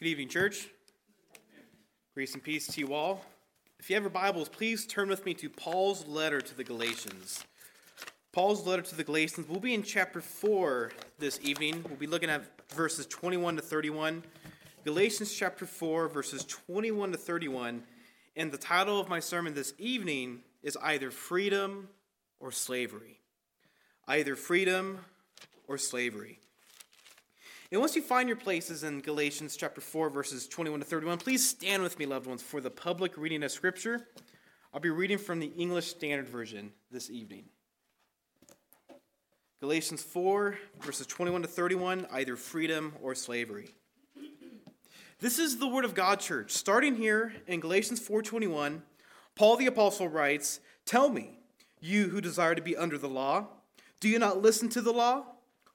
Good evening, church. Grace and peace to you all. If you have your Bibles, please turn with me to Paul's letter to the Galatians. Paul's letter to the Galatians, we'll be in chapter 4 this evening. We'll be looking at verses 21 to 31. Galatians chapter 4, verses 21 to 31. And the title of my sermon this evening is either freedom or slavery. Either freedom or slavery. And once you find your places in Galatians chapter 4, verses 21 to 31, please stand with me, loved ones, for the public reading of Scripture. I'll be reading from the English Standard Version this evening. Galatians 4, verses 21 to 31, either freedom or slavery. This is the word of God, church. Starting here in Galatians 4:21, Paul the apostle writes, "Tell me, you who desire to be under the law, do you not listen to the law?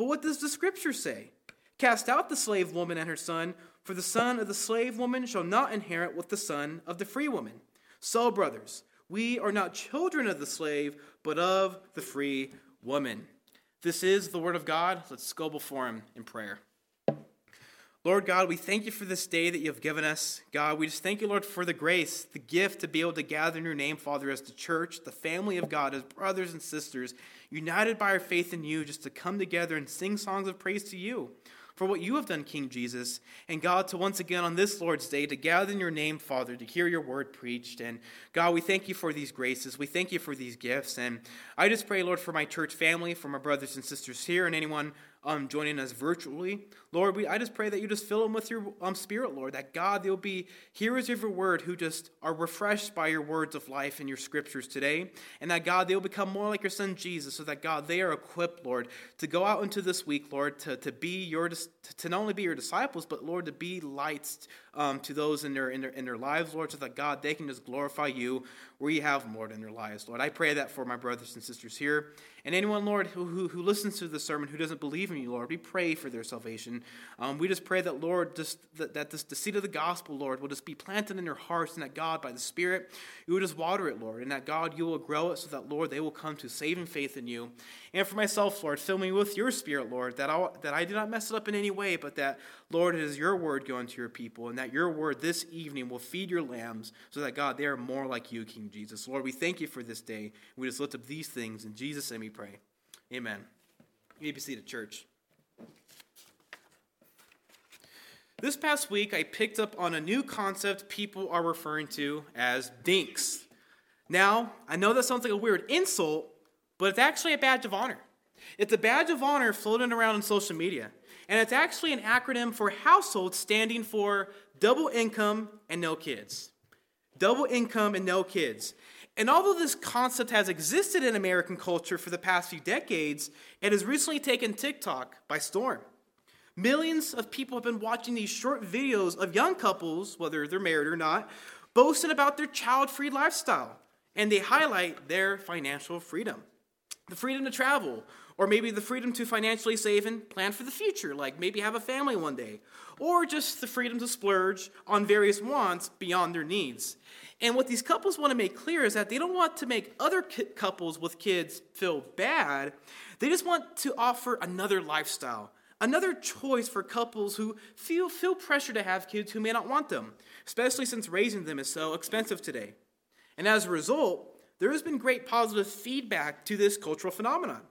But what does the scripture say? Cast out the slave woman and her son, for the son of the slave woman shall not inherit with the son of the free woman. So, brothers, we are not children of the slave, but of the free woman. This is the word of God. Let's go before him in prayer. Lord God, we thank you for this day that you have given us. God, we just thank you, Lord, for the grace, the gift to be able to gather in your name, Father, as the church, the family of God, as brothers and sisters, united by our faith in you, just to come together and sing songs of praise to you for what you have done, King Jesus. And God, to once again on this Lord's Day, to gather in your name, Father, to hear your word preached. And God, we thank you for these graces. We thank you for these gifts. And I just pray, Lord, for my church family, for my brothers and sisters here, and anyone um, joining us virtually. Lord, we, I just pray that you just fill them with your um, spirit, Lord, that God, they'll be hearers of your word who just are refreshed by your words of life and your scriptures today. And that, God, they'll become more like your son Jesus, so that, God, they are equipped, Lord, to go out into this week, Lord, to, to be your, to not only be your disciples, but, Lord, to be lights um, to those in their, in, their, in their lives, Lord, so that, God, they can just glorify you where you have Lord, in their lives, Lord. I pray that for my brothers and sisters here. And anyone, Lord, who, who, who, listens to the sermon who doesn't believe in you, Lord, we pray for their salvation. Um, we just pray that, Lord, just that, that this, the seed of the gospel, Lord, will just be planted in their hearts, and that God, by the Spirit, you will just water it, Lord, and that God, you will grow it so that, Lord, they will come to saving faith in you. And for myself, Lord, fill me with your Spirit, Lord, that I, that I do not mess it up in any way, but that, Lord, it is your word going to your people, and that your word this evening will feed your lambs so that, God, they are more like you, King Jesus. Lord, we thank you for this day. We just lift up these things. In Jesus' name we pray. Amen. You may be seated, church. This past week, I picked up on a new concept people are referring to as dinks. Now, I know that sounds like a weird insult, but it's actually a badge of honor. It's a badge of honor floating around on social media. And it's actually an acronym for household standing for double income and no kids. Double income and no kids. And although this concept has existed in American culture for the past few decades, it has recently taken TikTok by storm. Millions of people have been watching these short videos of young couples, whether they're married or not, boasting about their child free lifestyle. And they highlight their financial freedom the freedom to travel, or maybe the freedom to financially save and plan for the future, like maybe have a family one day, or just the freedom to splurge on various wants beyond their needs. And what these couples want to make clear is that they don't want to make other couples with kids feel bad. They just want to offer another lifestyle, another choice for couples who feel, feel pressure to have kids who may not want them, especially since raising them is so expensive today. And as a result, there has been great positive feedback to this cultural phenomenon.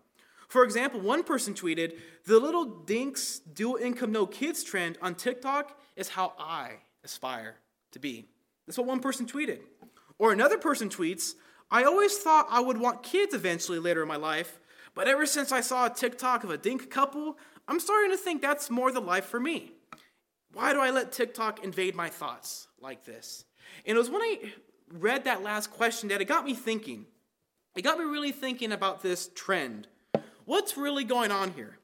For example, one person tweeted, The little dinks dual income no kids trend on TikTok is how I aspire to be. That's what one person tweeted. Or another person tweets, I always thought I would want kids eventually later in my life, but ever since I saw a TikTok of a dink couple, I'm starting to think that's more the life for me. Why do I let TikTok invade my thoughts like this? And it was when I read that last question that it got me thinking. It got me really thinking about this trend. What's really going on here?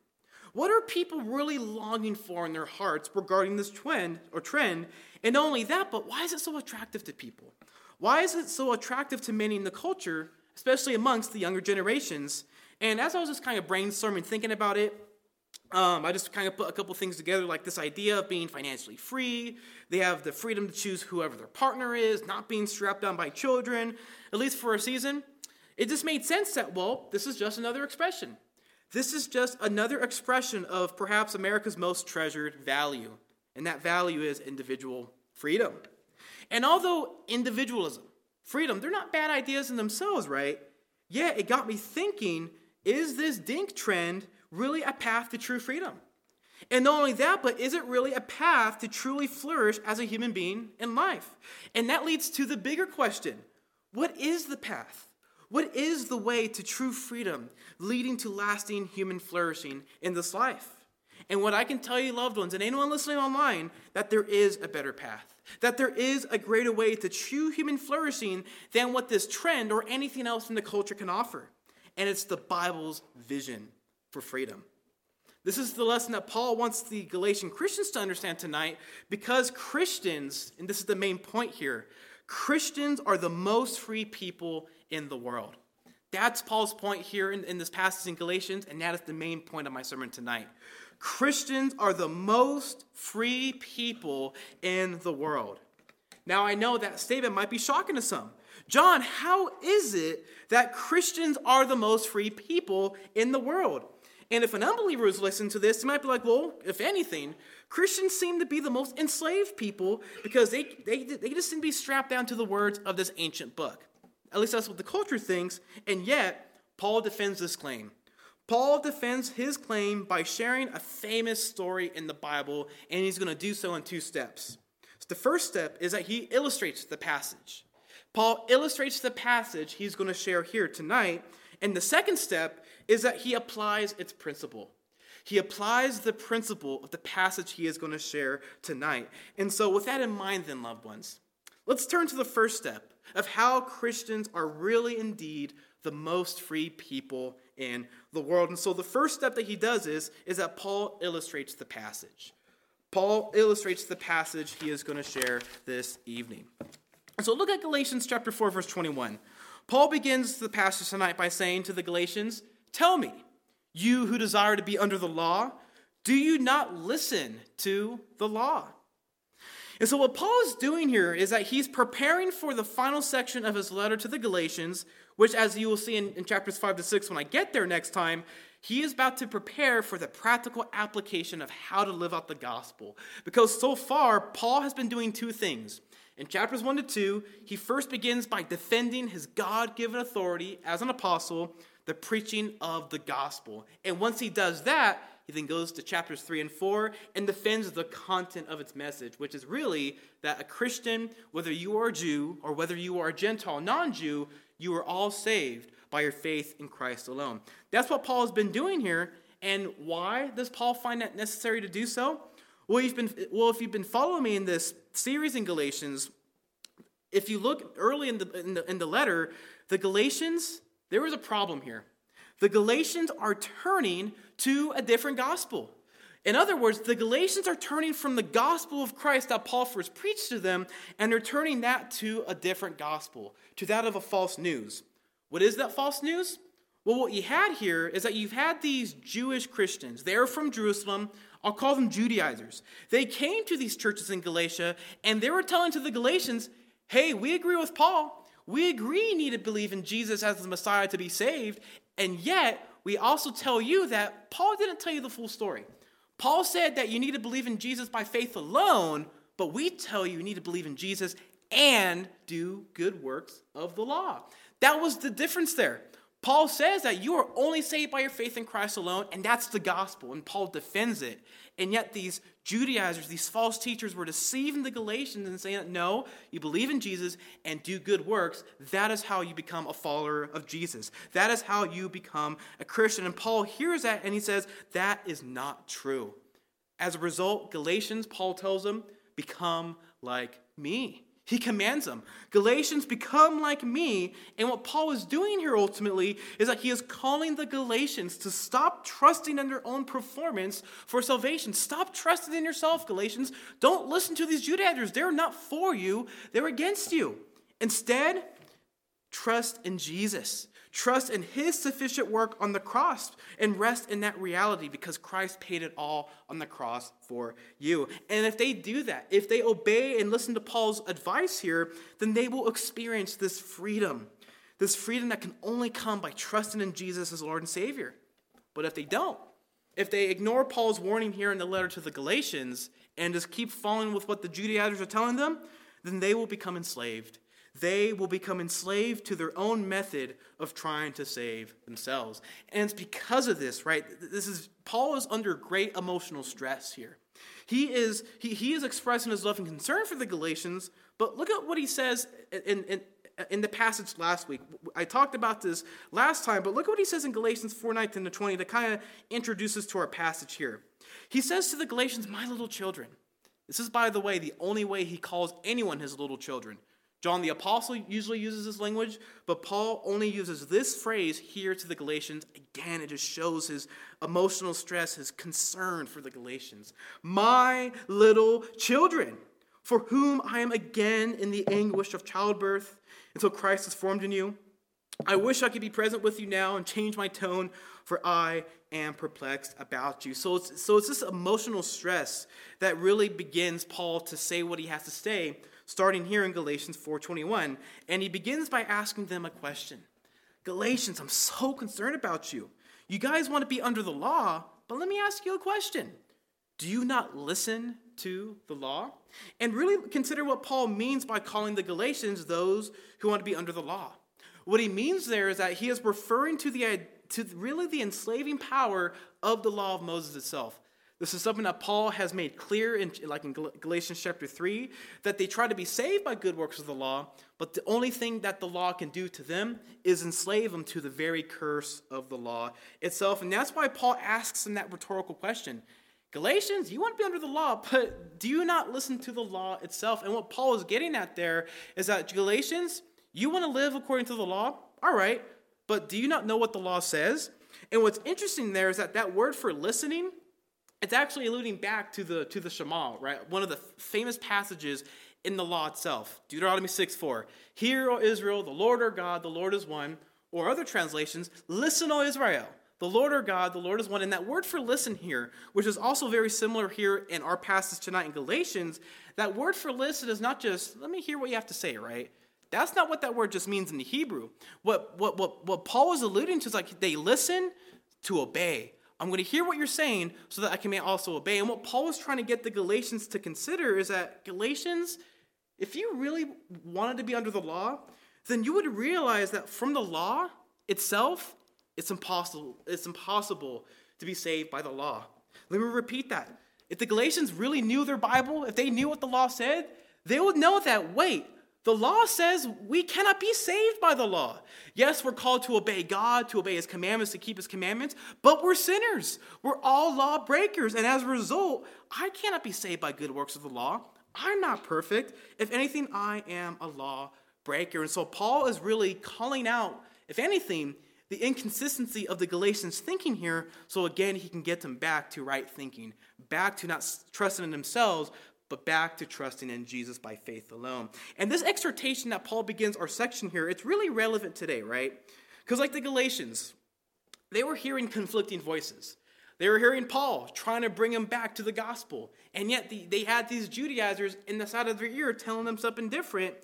What are people really longing for in their hearts regarding this trend or trend? And not only that, but why is it so attractive to people? Why is it so attractive to many in the culture, especially amongst the younger generations? And as I was just kind of brainstorming, thinking about it, um, I just kind of put a couple things together, like this idea of being financially free. They have the freedom to choose whoever their partner is, not being strapped down by children, at least for a season. It just made sense that, well, this is just another expression. This is just another expression of perhaps America's most treasured value, and that value is individual freedom. And although individualism, freedom, they're not bad ideas in themselves, right? Yeah, it got me thinking is this dink trend really a path to true freedom? And not only that, but is it really a path to truly flourish as a human being in life? And that leads to the bigger question what is the path? What is the way to true freedom leading to lasting human flourishing in this life? And what I can tell you, loved ones, and anyone listening online, that there is a better path, that there is a greater way to true human flourishing than what this trend or anything else in the culture can offer. And it's the Bible's vision for freedom. This is the lesson that Paul wants the Galatian Christians to understand tonight because Christians, and this is the main point here, Christians are the most free people in the world. That's Paul's point here in, in this passage in Galatians, and that is the main point of my sermon tonight. Christians are the most free people in the world. Now, I know that statement might be shocking to some. John, how is it that Christians are the most free people in the world? And if an unbeliever is listening to this, they might be like, well, if anything, Christians seem to be the most enslaved people because they, they, they just seem to be strapped down to the words of this ancient book. At least that's what the culture thinks. And yet, Paul defends this claim. Paul defends his claim by sharing a famous story in the Bible, and he's going to do so in two steps. So the first step is that he illustrates the passage. Paul illustrates the passage he's going to share here tonight. And the second step is that he applies its principle. He applies the principle of the passage he is going to share tonight. And so, with that in mind, then, loved ones, let's turn to the first step of how Christians are really indeed the most free people in the world. And so, the first step that he does is, is that Paul illustrates the passage. Paul illustrates the passage he is going to share this evening. So, look at Galatians chapter 4, verse 21. Paul begins the passage tonight by saying to the Galatians, Tell me, you who desire to be under the law, do you not listen to the law? And so, what Paul is doing here is that he's preparing for the final section of his letter to the Galatians, which, as you will see in, in, chapters 5 to 6 when I get there next time, he is about to prepare for the practical application of how to live out the gospel. Because so far, Paul has been doing two things. In chapters 1 to 2, he first begins by defending his God given authority as an apostle the preaching of the gospel. And once he does that, he then goes to chapters 3 and 4 and defends the content of its message, which is really that a Christian, whether you are a Jew or whether you are a Gentile non Jew, you are all saved by your faith in Christ alone. That's what Paul has been doing here. And why does Paul find that necessary to do so? Well, you've been, well, if you've been following me in this series in Galatians, if you look early in the, in the, in the letter, the Galatians there was a problem here. The Galatians are turning to a different gospel. In other words, the Galatians are turning from the gospel of Christ that Paul first preached to them, and they're turning that to a different gospel, to that of a false news. What is that false news? Well, what you had here is that you've had these Jewish Christians. They're from Jerusalem. I'll call them Judaizers. They came to these churches in Galatia, and they were telling to the Galatians, hey, we agree with Paul. We agree you need to believe in Jesus as the Messiah to be saved, and yet we also tell you that Paul didn't tell you the full story. Paul said that you need to believe in Jesus by faith alone, but we tell you you need to believe in Jesus and do good works of the law. That was the difference there. Paul says that you are only saved by your faith in Christ alone, and that's the gospel, and Paul defends it. And yet, these Judaizers, these false teachers, were deceiving the Galatians and saying, No, you believe in Jesus and do good works. That is how you become a follower of Jesus. That is how you become a Christian. And Paul hears that and he says, That is not true. As a result, Galatians, Paul tells them, become like me. He commands them. Galatians, become like me. And what Paul is doing here ultimately is that he is calling the Galatians to stop trusting in their own performance for salvation. Stop trusting in yourself, Galatians. Don't listen to these Judaizers. They're not for you, they're against you. Instead, trust in Jesus. Trust in his sufficient work on the cross and rest in that reality because Christ paid it all on the cross for you. And if they do that, if they obey and listen to Paul's advice here, then they will experience this freedom. This freedom that can only come by trusting in Jesus as Lord and Savior. But if they don't, if they ignore Paul's warning here in the letter to the Galatians and just keep following with what the Judaizers are telling them, then they will become enslaved they will become enslaved to their own method of trying to save themselves. And it's because of this, right? This is Paul is under great emotional stress here. He is he, he is expressing his love and concern for the Galatians, but look at what he says in, in, in the passage last week. I talked about this last time, but look at what he says in Galatians 4 19 to 20 that kind of introduces to our passage here. He says to the Galatians, My little children. This is, by the way, the only way he calls anyone his little children. John the Apostle usually uses this language, but Paul only uses this phrase here to the Galatians. Again, it just shows his emotional stress, his concern for the Galatians. My little children, for whom I am again in the anguish of childbirth until Christ is formed in you. I wish I could be present with you now and change my tone, for I am perplexed about you. So it's, so it's this emotional stress that really begins Paul to say what he has to say starting here in Galatians 4:21, and he begins by asking them a question. Galatians, I'm so concerned about you. You guys want to be under the law, but let me ask you a question. Do you not listen to the law? And really consider what Paul means by calling the Galatians those who want to be under the law. What he means there is that he is referring to the to really the enslaving power of the law of Moses itself. This is something that Paul has made clear, in, like in Galatians chapter 3, that they try to be saved by good works of the law, but the only thing that the law can do to them is enslave them to the very curse of the law itself. And that's why Paul asks them that rhetorical question Galatians, you want to be under the law, but do you not listen to the law itself? And what Paul is getting at there is that Galatians, you want to live according to the law? All right, but do you not know what the law says? And what's interesting there is that that word for listening it's actually alluding back to the to the Shema, right? One of the famous passages in the law itself. Deuteronomy 6 4. Hear, O Israel, the Lord our God, the Lord is one. Or other translations, listen, O Israel, the Lord our God, the Lord is one. And that word for listen here, which is also very similar here in our passage tonight in Galatians, that word for listen is not just, let me hear what you have to say, right? That's not what that word just means in the Hebrew. What, what, what, what Paul is alluding to is like they listen to obey. I'm going to hear what you're saying so that I can also obey. And what Paul was trying to get the Galatians to consider is that Galatians, if you really wanted to be under the law, then you would realize that from the law itself, it's impossible. It's impossible to be saved by the law. Let me repeat that. If the Galatians really knew their Bible, if they knew what the law said, they would know that, wait, the law says we cannot be saved by the law. Yes, we're called to obey God, to obey His commandments, to keep His commandments, but we're sinners. We're all law breakers. And as a result, I cannot be saved by good works of the law. I'm not perfect. If anything, I am a law breaker. And so Paul is really calling out, if anything, the inconsistency of the Galatians' thinking here, so again, he can get them back to right thinking, back to not trusting in themselves, but back to trusting in Jesus by faith alone. And this exhortation that Paul begins our section here, it's really relevant today, right? Because, like the Galatians, they were hearing conflicting voices. They were hearing Paul trying to bring them back to the gospel. And yet the, they had these Judaizers in the side of their ear telling them something different.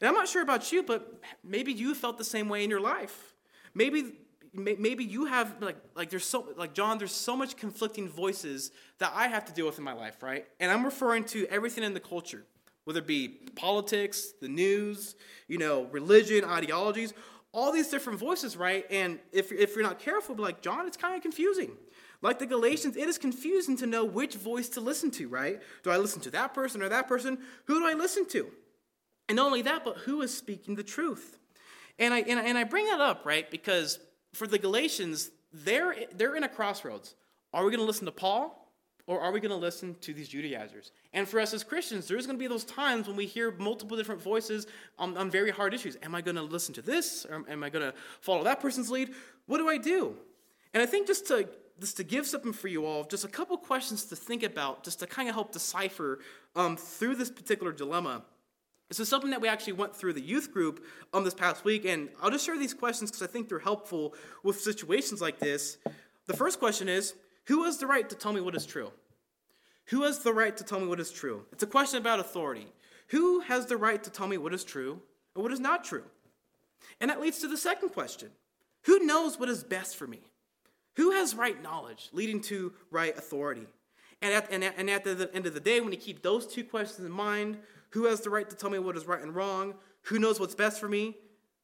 And I'm not sure about you, but maybe you felt the same way in your life. Maybe maybe you have like like there's so like John there's so much conflicting voices that I have to deal with in my life, right? And I'm referring to everything in the culture, whether it be politics, the news, you know, religion, ideologies, all these different voices, right? And if, if you're not careful, like, John, it's kind of confusing. Like the Galatians, it is confusing to know which voice to listen to, right? Do I listen to that person or that person? Who do I listen to? And not only that, but who is speaking the truth? And I, and I, and I bring that up, right? Because for the Galatians, they're, they're in a crossroads. Are we going to listen to Paul or are we going to listen to these Judaizers? And for us as Christians, there's going to be those times when we hear multiple different voices on, on very hard issues. Am I going to listen to this? Or am I going to follow that person's lead? What do I do? And I think just to just to give something for you all, just a couple questions to think about, just to kind of help decipher um, through this particular dilemma. This is something that we actually went through the youth group um, this past week, and I'll just share these questions because I think they're helpful with situations like this. The first question is Who has the right to tell me what is true? Who has the right to tell me what is true? It's a question about authority. Who has the right to tell me what is true and what is not true? And that leads to the second question Who knows what is best for me? Who has right knowledge leading to right authority? And at, and at, and at the end of the day, when you keep those two questions in mind, who has the right to tell me what is right and wrong? Who knows what's best for me?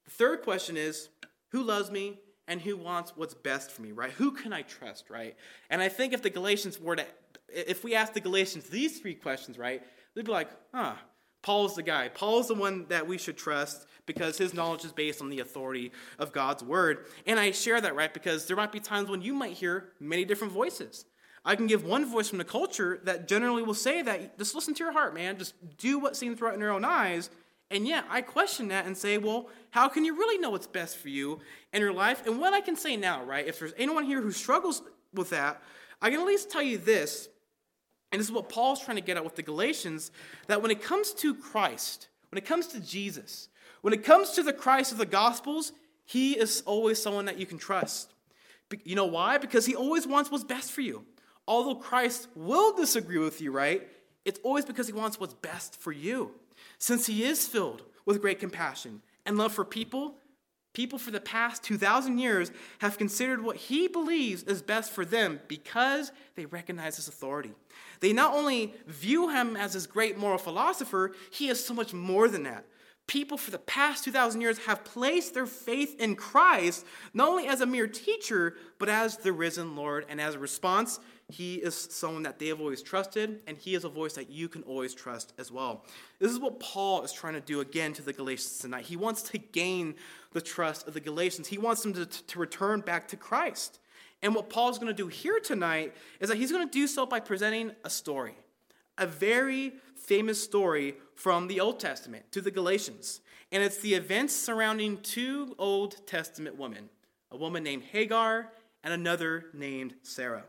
The third question is who loves me and who wants what's best for me, right? Who can I trust, right? And I think if the Galatians were to, if we ask the Galatians these three questions, right, they'd be like, huh, Paul's the guy. Paul's the one that we should trust because his knowledge is based on the authority of God's word. And I share that, right, because there might be times when you might hear many different voices. I can give one voice from the culture that generally will say that just listen to your heart, man. Just do what seems right in your own eyes. And yet, I question that and say, well, how can you really know what's best for you in your life? And what I can say now, right, if there's anyone here who struggles with that, I can at least tell you this, and this is what Paul's trying to get at with the Galatians, that when it comes to Christ, when it comes to Jesus, when it comes to the Christ of the Gospels, he is always someone that you can trust. You know why? Because he always wants what's best for you although Christ will disagree with you, right? It's always because he wants what's best for you. Since he is filled with great compassion and love for people, people for the past 2,000 years have considered what he believes is best for them because they recognize his authority. They not only view him as this great moral philosopher, he is so much more than that. People for the past 2,000 years have placed their faith in Christ, not only as a mere teacher, but as the risen Lord. And as a response, he is someone that they have always trusted, and he is a voice that you can always trust as well. This is what Paul is trying to do again to the Galatians tonight. He wants to gain the trust of the Galatians, he wants them to, to return back to Christ. And what Paul's going to do here tonight is that he's going to do so by presenting a story, a very famous story from the Old Testament to the Galatians. And it's the events surrounding two Old Testament women a woman named Hagar and another named Sarah.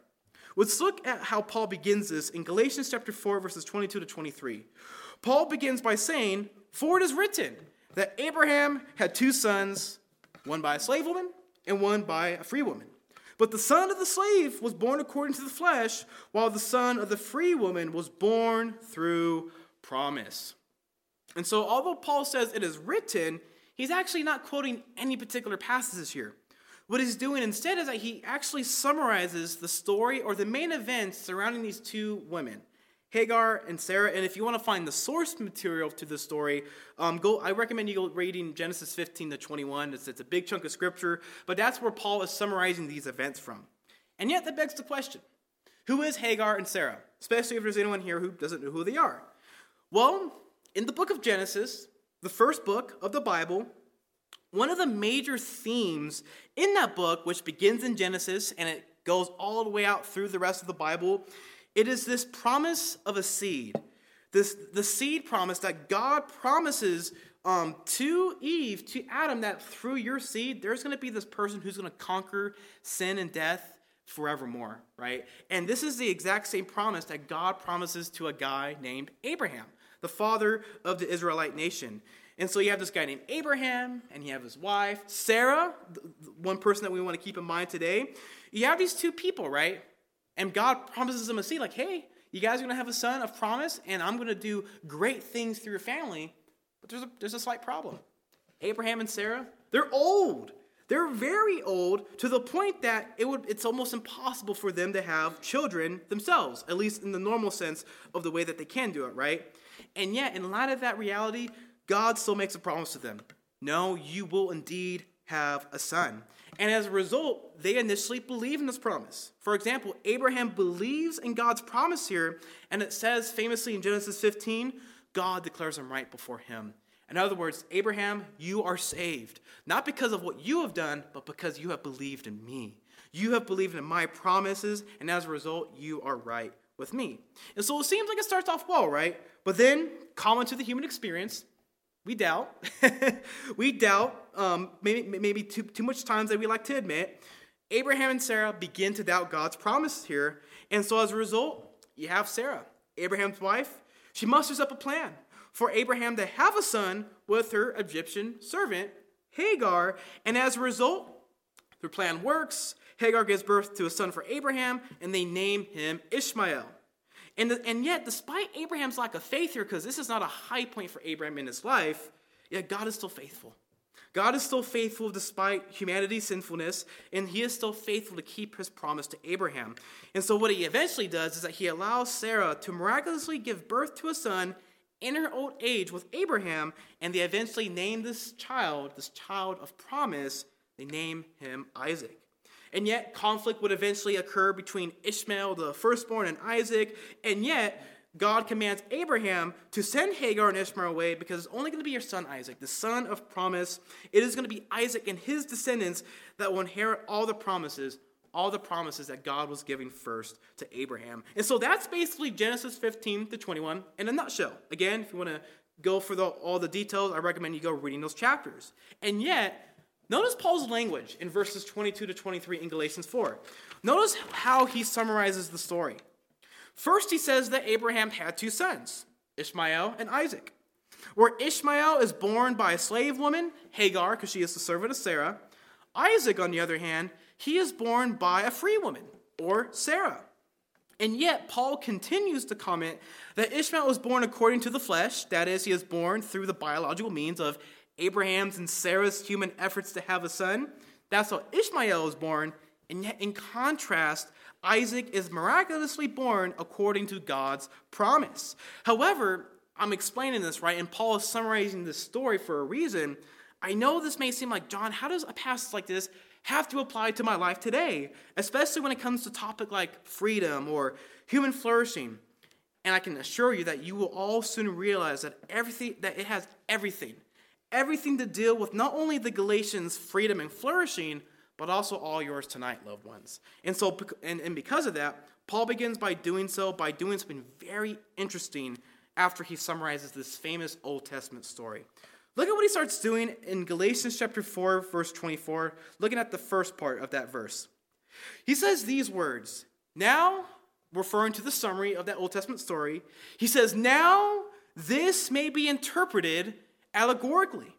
Let's look at how Paul begins this in Galatians chapter 4, verses 22 to 23. Paul begins by saying, For it is written that Abraham had two sons, one by a slave woman and one by a free woman. But the son of the slave was born according to the flesh, while the son of the free woman was born through promise. And so, although Paul says it is written, he's actually not quoting any particular passages here. What he's doing instead is that he actually summarizes the story or the main events surrounding these two women, Hagar and Sarah. And if you want to find the source material to the story, um, go. I recommend you go reading Genesis 15 to 21. It's, it's a big chunk of scripture, but that's where Paul is summarizing these events from. And yet, that begs the question: Who is Hagar and Sarah? Especially if there's anyone here who doesn't know who they are. Well, in the book of Genesis, the first book of the Bible, one of the major themes in that book, which begins in Genesis and it goes all the way out through the rest of the Bible, it is this promise of a seed. This, the seed promise that God promises um, to Eve, to Adam, that through your seed, there's going to be this person who's going to conquer sin and death forevermore, right? And this is the exact same promise that God promises to a guy named Abraham, the father of the Israelite nation. And so you have this guy named Abraham, and you have his wife, Sarah, one person that we want to keep in mind today. You have these two people, right? And God promises them a seed, like, hey, you guys are going to have a son of promise, and I'm going to do great things through your family. But there's a, there's a slight problem. Abraham and Sarah, they're old. They're very old to the point that it would, it's almost impossible for them to have children themselves, at least in the normal sense of the way that they can do it, right? And yet, in light of that reality, God still makes a promise to them. No, you will indeed have a son. And as a result, they initially believe in this promise. For example, Abraham believes in God's promise here, and it says famously in Genesis 15, God declares him right before him. In other words, Abraham, you are saved, not because of what you have done, but because you have believed in me. You have believed in my promises, and as a result, you are right with me. And so it seems like it starts off well, right? But then, common to the human experience, we doubt. we doubt, um, maybe, maybe too, too much times that we like to admit. Abraham and Sarah begin to doubt God's promise here. And so as a result, you have Sarah, Abraham's wife. She musters up a plan for Abraham to have a son with her Egyptian servant, Hagar. And as a result, their plan works. Hagar gives birth to a son for Abraham, and they name him Ishmael. And, the, and yet, despite Abraham's lack of faith here, because this is not a high point for Abraham in his life, yet God is still faithful. God is still faithful despite humanity's sinfulness, and he is still faithful to keep his promise to Abraham. And so, what he eventually does is that he allows Sarah to miraculously give birth to a son in her old age with Abraham, and they eventually name this child, this child of promise, they name him Isaac. And yet, conflict would eventually occur between Ishmael, the firstborn, and Isaac, and yet, God commands Abraham to send Hagar and Ishmael away because it's only going to be your son Isaac, the son of promise. It is going to be Isaac and his descendants that will inherit all the promises all the promises that God was giving first to Abraham. And so that's basically Genesis 15 to 21 in a nutshell. Again, if you want to go for the, all the details, I recommend you go reading those chapters. And yet, notice Paul's language in verses 22 to 23 in Galatians 4. Notice how he summarizes the story. First, he says that Abraham had two sons, Ishmael and Isaac. Where Ishmael is born by a slave woman, Hagar, because she is the servant of Sarah. Isaac, on the other hand, he is born by a free woman, or Sarah. And yet, Paul continues to comment that Ishmael was born according to the flesh, that is, he is born through the biological means of Abraham's and Sarah's human efforts to have a son. That's how Ishmael is born. And yet, in contrast, Isaac is miraculously born according to God's promise. However, I'm explaining this, right? And Paul is summarizing this story for a reason. I know this may seem like, John, how does a passage like this have to apply to my life today, especially when it comes to topic like freedom or human flourishing. And I can assure you that you will all soon realize that everything that it has everything, everything to deal with not only the Galatians' freedom and flourishing, but also all yours tonight, loved ones. And so, and, and because of that, Paul begins by doing so, by doing something very interesting after he summarizes this famous Old Testament story. Look at what he starts doing in Galatians chapter 4, verse 24, looking at the first part of that verse. He says these words, now, referring to the summary of that Old Testament story, he says, now this may be interpreted allegorically.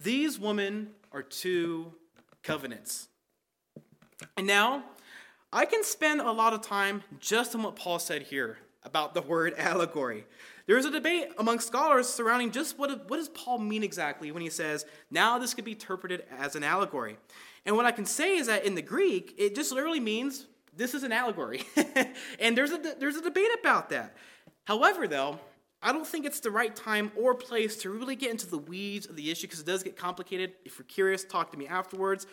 These women are two covenants. And now, I can spend a lot of time just on what Paul said here about the word allegory. There is a debate among scholars surrounding just what, what does Paul mean exactly when he says, now this could be interpreted as an allegory. And what I can say is that in the Greek, it just literally means this is an allegory. and there's a, there's a debate about that. However, though, I don't think it's the right time or place to really get into the weeds of the issue because it does get complicated. If you're curious, talk to me afterwards.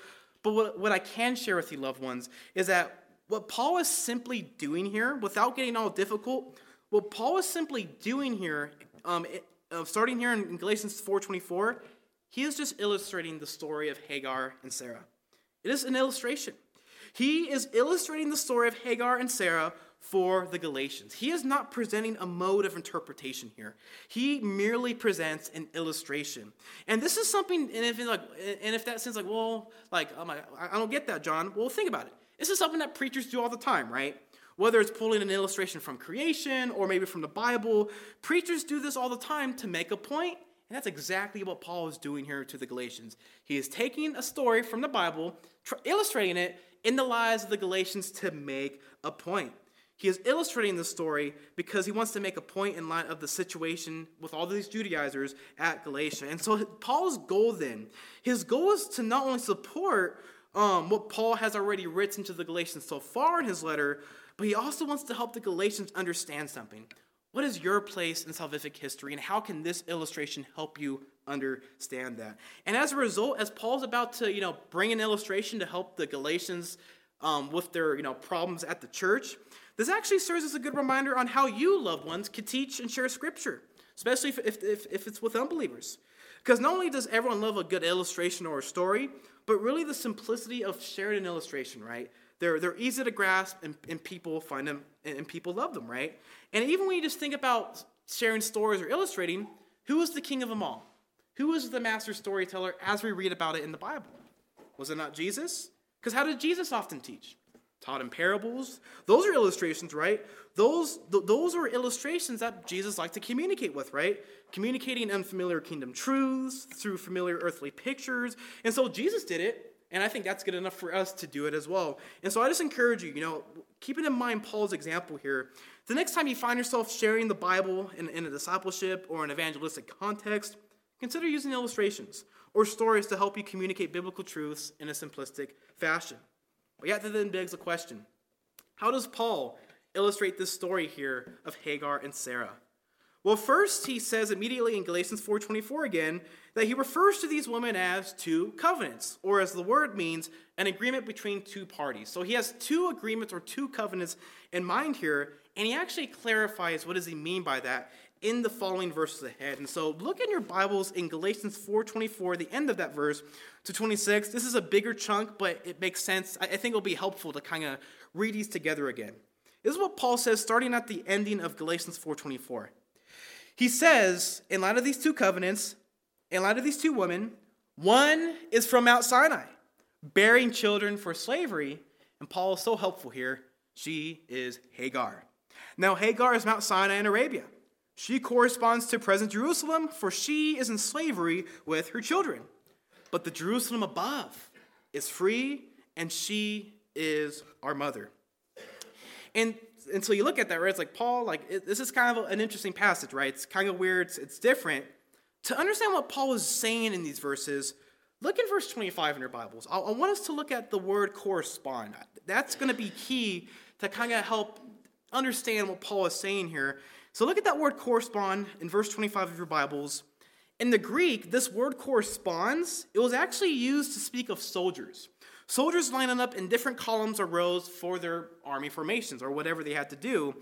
But what, what I can share with you, loved ones, is that what Paul is simply doing here, without getting all difficult, what Paul is simply doing here, um, it, uh, starting here in, in Galatians 4.24, he is just illustrating the story of Hagar and Sarah. It is an illustration. He is illustrating the story of Hagar and Sarah for the Galatians. He is not presenting a mode of interpretation here. He merely presents an illustration. And this is something, and if like, and if that seems like, well, like, oh my, I don't get that, John. Well, think about it. This is something that preachers do all the time, right? Whether it's pulling an illustration from creation or maybe from the Bible, preachers do this all the time to make a point, and that's exactly what Paul is doing here to the Galatians. He is taking a story from the Bible, tr- illustrating it in the lives of the Galatians to make a point. He is illustrating the story because he wants to make a point in light of the situation with all these Judaizers at Galatia. And so Paul's goal then, his goal is to not only support um, what Paul has already written to the Galatians so far in his letter, but he also wants to help the Galatians understand something. What is your place in salvific history, and how can this illustration help you understand that? And as a result, as Paul's about to, you know, bring an illustration to help the Galatians um, with their, you know, problems at the church, this actually serves as a good reminder on how you, loved ones, can teach and share Scripture, especially if, if, if it's with unbelievers. Because not only does everyone love a good illustration or a story, but really the simplicity of sharing an illustration, right? They're, they're easy to grasp, and, and people find them, and people love them, right? And even when you just think about sharing stories or illustrating, who is the king of them all? Who is the master storyteller as we read about it in the Bible? Was it not Jesus? Because how did Jesus often teach? Taught in parables. Those are illustrations, right? Those, th- those are illustrations that Jesus liked to communicate with, right? Communicating unfamiliar kingdom truths through familiar earthly pictures. And so Jesus did it, and I think that's good enough for us to do it as well. And so I just encourage you, you know, keeping in mind Paul's example here, the next time you find yourself sharing the Bible in, in a discipleship or an evangelistic context, consider using illustrations or stories to help you communicate biblical truths in a simplistic fashion. But yet, that then begs the question how does Paul illustrate this story here of Hagar and Sarah? Well, first he says immediately in Galatians 4:24 again that he refers to these women as two covenants, or as the word means, an agreement between two parties. So he has two agreements or two covenants in mind here, and he actually clarifies what does he mean by that in the following verses ahead. And so look in your Bibles in Galatians 4:24, the end of that verse, to 26. This is a bigger chunk, but it makes sense. I think it'll be helpful to kind of read these together again. This is what Paul says starting at the ending of Galatians 4:24. He says, in light of these two covenants, in light of these two women, one is from Mount Sinai, bearing children for slavery. And Paul is so helpful here. She is Hagar. Now, Hagar is Mount Sinai in Arabia. She corresponds to present Jerusalem, for she is in slavery with her children. But the Jerusalem above is free, and she is our mother. And and so you look at that, right? It's like Paul, like it, this is kind of an interesting passage, right? It's kind of weird. It's, it's different. To understand what Paul is saying in these verses, look in verse 25 in your Bibles. I, I want us to look at the word correspond. That's going to be key to kind of help understand what Paul is saying here. So look at that word correspond in verse 25 of your Bibles. In the Greek, this word corresponds. It was actually used to speak of soldiers. Soldiers lining up in different columns or rows for their army formations or whatever they had to do.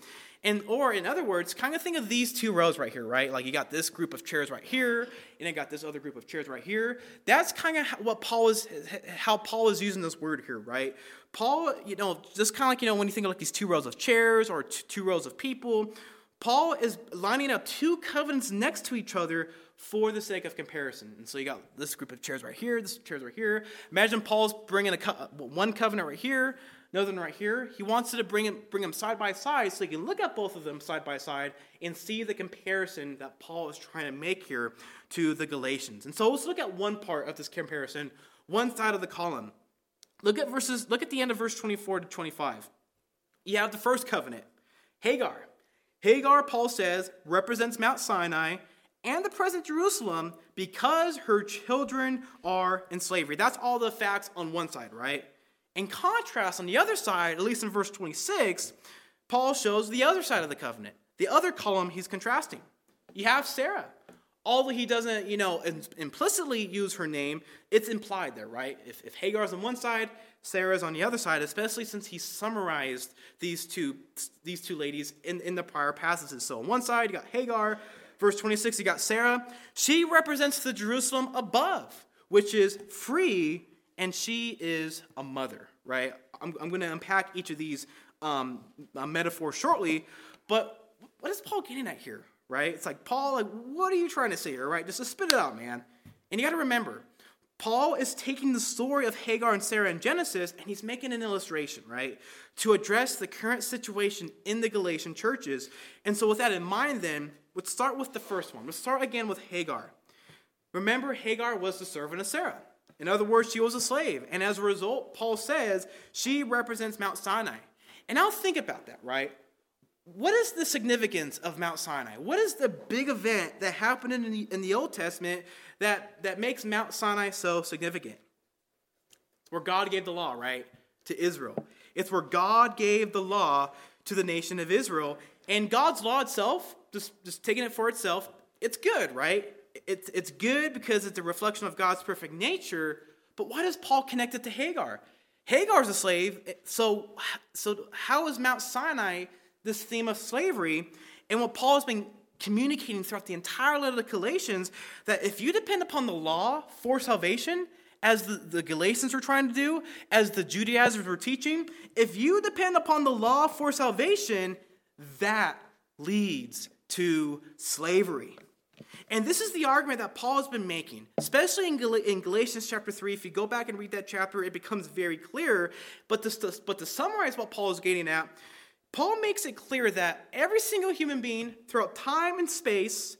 And or in other words, kind of think of these two rows right here, right? Like you got this group of chairs right here, and you got this other group of chairs right here. That's kind of what Paul is how Paul is using this word here, right? Paul, you know, just kind of like you know when you think of like these two rows of chairs or two rows of people, Paul is lining up two covenants next to each other for the sake of comparison. And so you got this group of chairs right here, this chairs right here. Imagine Paul's bringing a co- one covenant right here, another one right here. He wants to bring them, bring them side by side so you can look at both of them side by side and see the comparison that Paul is trying to make here to the Galatians. And so let's look at one part of this comparison, one side of the column. Look at verses. Look at the end of verse 24 to 25. You have the first covenant, Hagar. Hagar, Paul says, represents Mount Sinai and the present Jerusalem because her children are in slavery. That's all the facts on one side, right? In contrast, on the other side, at least in verse 26, Paul shows the other side of the covenant. The other column he's contrasting. You have Sarah. Although he doesn't, you know, implicitly use her name, it's implied there, right? If, if Hagar's on one side, Sarah's on the other side, especially since he summarized these two, these two ladies in, in the prior passages. So on one side, you got Hagar, verse 26, you got Sarah. She represents the Jerusalem above, which is free, and she is a mother, right? I'm, I'm going to unpack each of these um, metaphors shortly, but what is Paul getting at here, right? It's like, Paul, like, what are you trying to say here, right? Just to spit it out, man. And you got to remember, Paul is taking the story of Hagar and Sarah in Genesis and he's making an illustration, right, to address the current situation in the Galatian churches. And so, with that in mind, then, Let's start with the first one. Let's start again with Hagar. Remember, Hagar was the servant of Sarah. In other words, she was a slave. And as a result, Paul says she represents Mount Sinai. And now think about that, right? What is the significance of Mount Sinai? What is the big event that happened in the, in the Old Testament that, that makes Mount Sinai so significant? It's where God gave the law, right, to Israel. It's where God gave the law to the nation of Israel. And God's law itself, just, just taking it for itself, it's good, right? It's, it's good because it's a reflection of God's perfect nature. But why does Paul connect it to Hagar? Hagar's a slave, so, so how is Mount Sinai this theme of slavery? And what Paul has been communicating throughout the entire letter of Galatians that if you depend upon the law for salvation, as the, the Galatians were trying to do, as the Judaizers were teaching, if you depend upon the law for salvation, that leads to slavery. And this is the argument that Paul has been making, especially in, Gal- in Galatians chapter 3. If you go back and read that chapter, it becomes very clear. But to, but to summarize what Paul is getting at, Paul makes it clear that every single human being throughout time and space,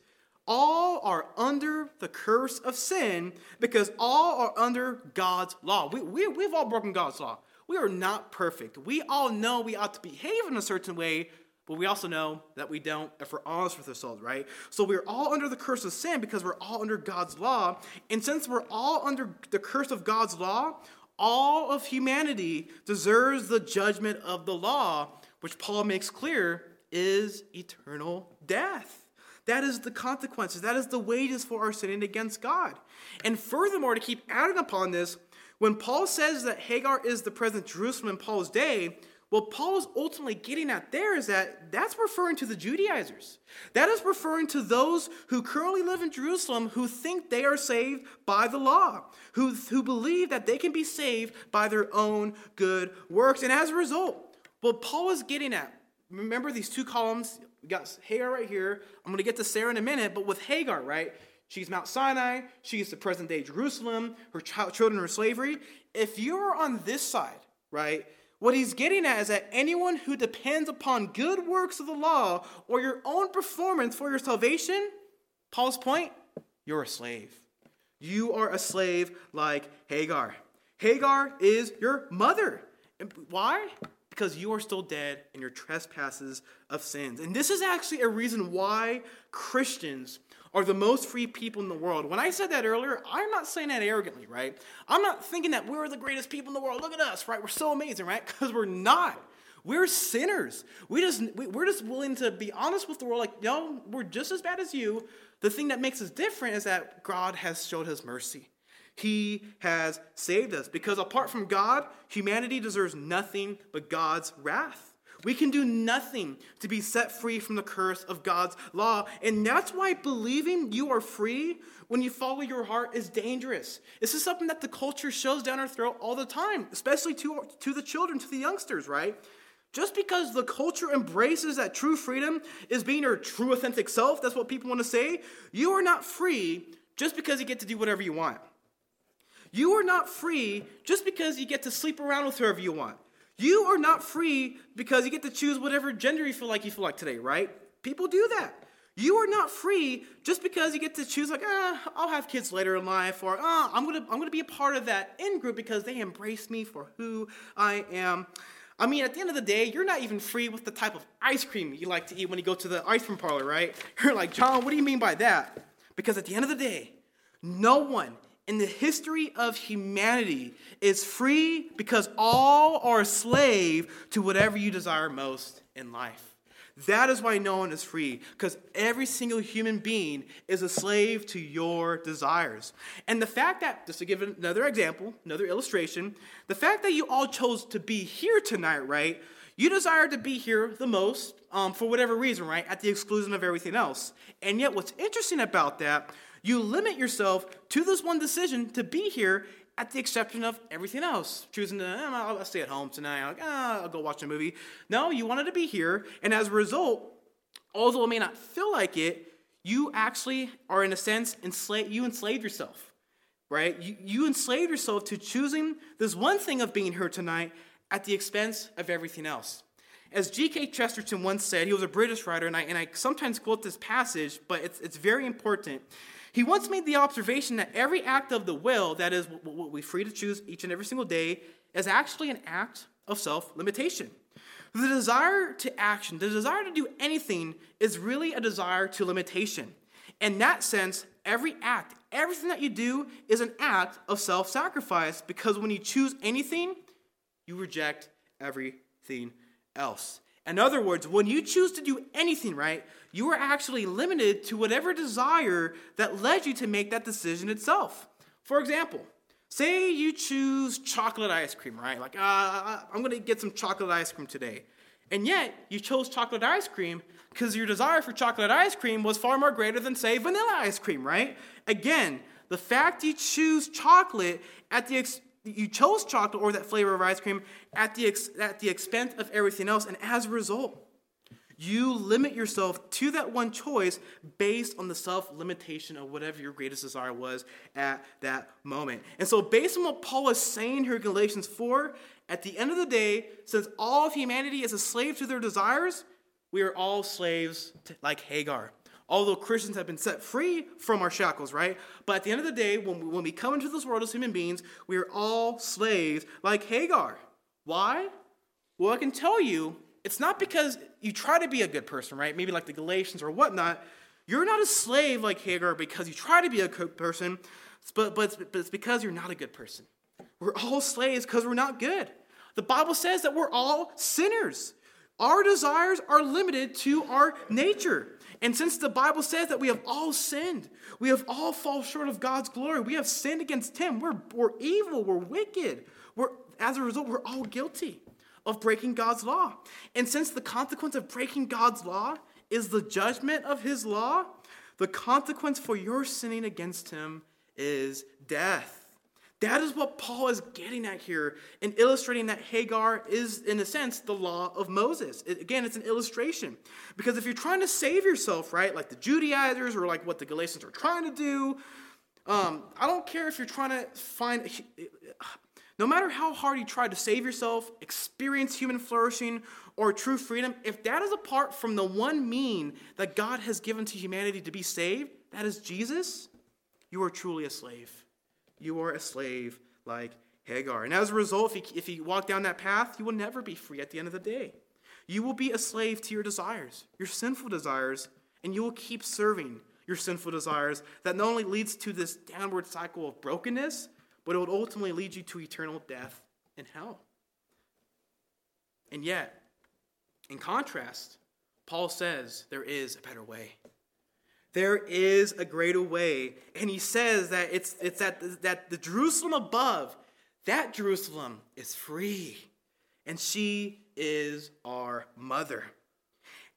all are under the curse of sin because all are under God's law. We, we, we've all broken God's law. We are not perfect. We all know we ought to behave in a certain way, but we also know that we don't if we're honest with ourselves, right? So we're all under the curse of sin because we're all under God's law. And since we're all under the curse of God's law, all of humanity deserves the judgment of the law which Paul makes clear is eternal death. That is the consequences. That is the wages for our sinning against God. And furthermore, to keep adding upon this, when Paul says that Hagar is the present Jerusalem in Paul's day, what Paul is ultimately getting at there is that that's referring to the Judaizers. That is referring to those who currently live in Jerusalem who think they are saved by the law, who, who believe that they can be saved by their own good works. And as a result, what Paul is getting at, remember these two columns? We got Hagar right here. I'm going to get to Sarah in a minute, but with Hagar, right? She's Mount Sinai. She's the present day Jerusalem. Her child, children are slavery. If you're on this side, right, what he's getting at is that anyone who depends upon good works of the law or your own performance for your salvation, Paul's point, you're a slave. You are a slave like Hagar. Hagar is your mother. Why? Because you are still dead in your trespasses of sins. And this is actually a reason why Christians are the most free people in the world. When I said that earlier, I'm not saying that arrogantly, right? I'm not thinking that we're the greatest people in the world. Look at us, right? We're so amazing, right? Because we're not. We're sinners. We just we're just willing to be honest with the world, like, no, we're just as bad as you. The thing that makes us different is that God has showed his mercy. He has saved us. Because apart from God, humanity deserves nothing but God's wrath. We can do nothing to be set free from the curse of God's law. And that's why believing you are free when you follow your heart is dangerous. This is something that the culture shows down our throat all the time, especially to, to the children, to the youngsters, right? Just because the culture embraces that true freedom is being your true authentic self, that's what people want to say, you are not free just because you get to do whatever you want. You are not free just because you get to sleep around with whoever you want. You are not free because you get to choose whatever gender you feel like you feel like today, right? People do that. You are not free just because you get to choose like, ah, I'll have kids later in life, or ah, I'm gonna I'm gonna be a part of that in group because they embrace me for who I am. I mean, at the end of the day, you're not even free with the type of ice cream you like to eat when you go to the ice cream parlor, right? You're like, John, what do you mean by that? Because at the end of the day, no one in the history of humanity is free because all are a slave to whatever you desire most in life. That is why no one is free, because every single human being is a slave to your desires. And the fact that, just to give another example, another illustration, the fact that you all chose to be here tonight, right? You desire to be here the most um, for whatever reason, right? At the exclusion of everything else. And yet, what's interesting about that you limit yourself to this one decision to be here at the exception of everything else. Choosing to, eh, I'll stay at home tonight, I'll, ah, I'll go watch a movie. No, you wanted to be here, and as a result, although it may not feel like it, you actually are, in a sense, enslaved, you enslaved yourself, right? You, you enslaved yourself to choosing this one thing of being here tonight at the expense of everything else. As G.K. Chesterton once said, he was a British writer, and I, and I sometimes quote this passage, but it's, it's very important. He once made the observation that every act of the will, that is, what we free to choose each and every single day, is actually an act of self limitation. The desire to action, the desire to do anything, is really a desire to limitation. In that sense, every act, everything that you do, is an act of self sacrifice because when you choose anything, you reject everything else. In other words, when you choose to do anything right, you are actually limited to whatever desire that led you to make that decision itself. For example, say you choose chocolate ice cream, right? Like, uh, I'm going to get some chocolate ice cream today. And yet, you chose chocolate ice cream because your desire for chocolate ice cream was far more greater than, say, vanilla ice cream, right? Again, the fact you choose chocolate at the ex- you chose chocolate or that flavor of ice cream at the, ex- at the expense of everything else, and as a result, you limit yourself to that one choice based on the self limitation of whatever your greatest desire was at that moment. And so, based on what Paul is saying here in Galatians 4, at the end of the day, since all of humanity is a slave to their desires, we are all slaves to, like Hagar. Although Christians have been set free from our shackles, right? But at the end of the day, when we, when we come into this world as human beings, we are all slaves like Hagar. Why? Well, I can tell you, it's not because you try to be a good person, right? Maybe like the Galatians or whatnot. You're not a slave like Hagar because you try to be a good person, but, but, but it's because you're not a good person. We're all slaves because we're not good. The Bible says that we're all sinners. Our desires are limited to our nature. And since the Bible says that we have all sinned, we have all fall short of God's glory, we have sinned against Him, we're, we're evil, we're wicked, we're, as a result, we're all guilty of breaking God's law. And since the consequence of breaking God's law is the judgment of His law, the consequence for your sinning against Him is death. That is what Paul is getting at here in illustrating that Hagar is, in a sense, the law of Moses. It, again, it's an illustration. Because if you're trying to save yourself, right, like the Judaizers or like what the Galatians are trying to do, um, I don't care if you're trying to find, no matter how hard you try to save yourself, experience human flourishing, or true freedom, if that is apart from the one mean that God has given to humanity to be saved, that is Jesus, you are truly a slave you are a slave like Hagar. And as a result, if you, if you walk down that path, you will never be free at the end of the day. You will be a slave to your desires, your sinful desires, and you will keep serving your sinful desires that not only leads to this downward cycle of brokenness, but it will ultimately lead you to eternal death and hell. And yet, in contrast, Paul says there is a better way. There is a greater way. And he says that it's, it's that, that the Jerusalem above, that Jerusalem is free. And she is our mother.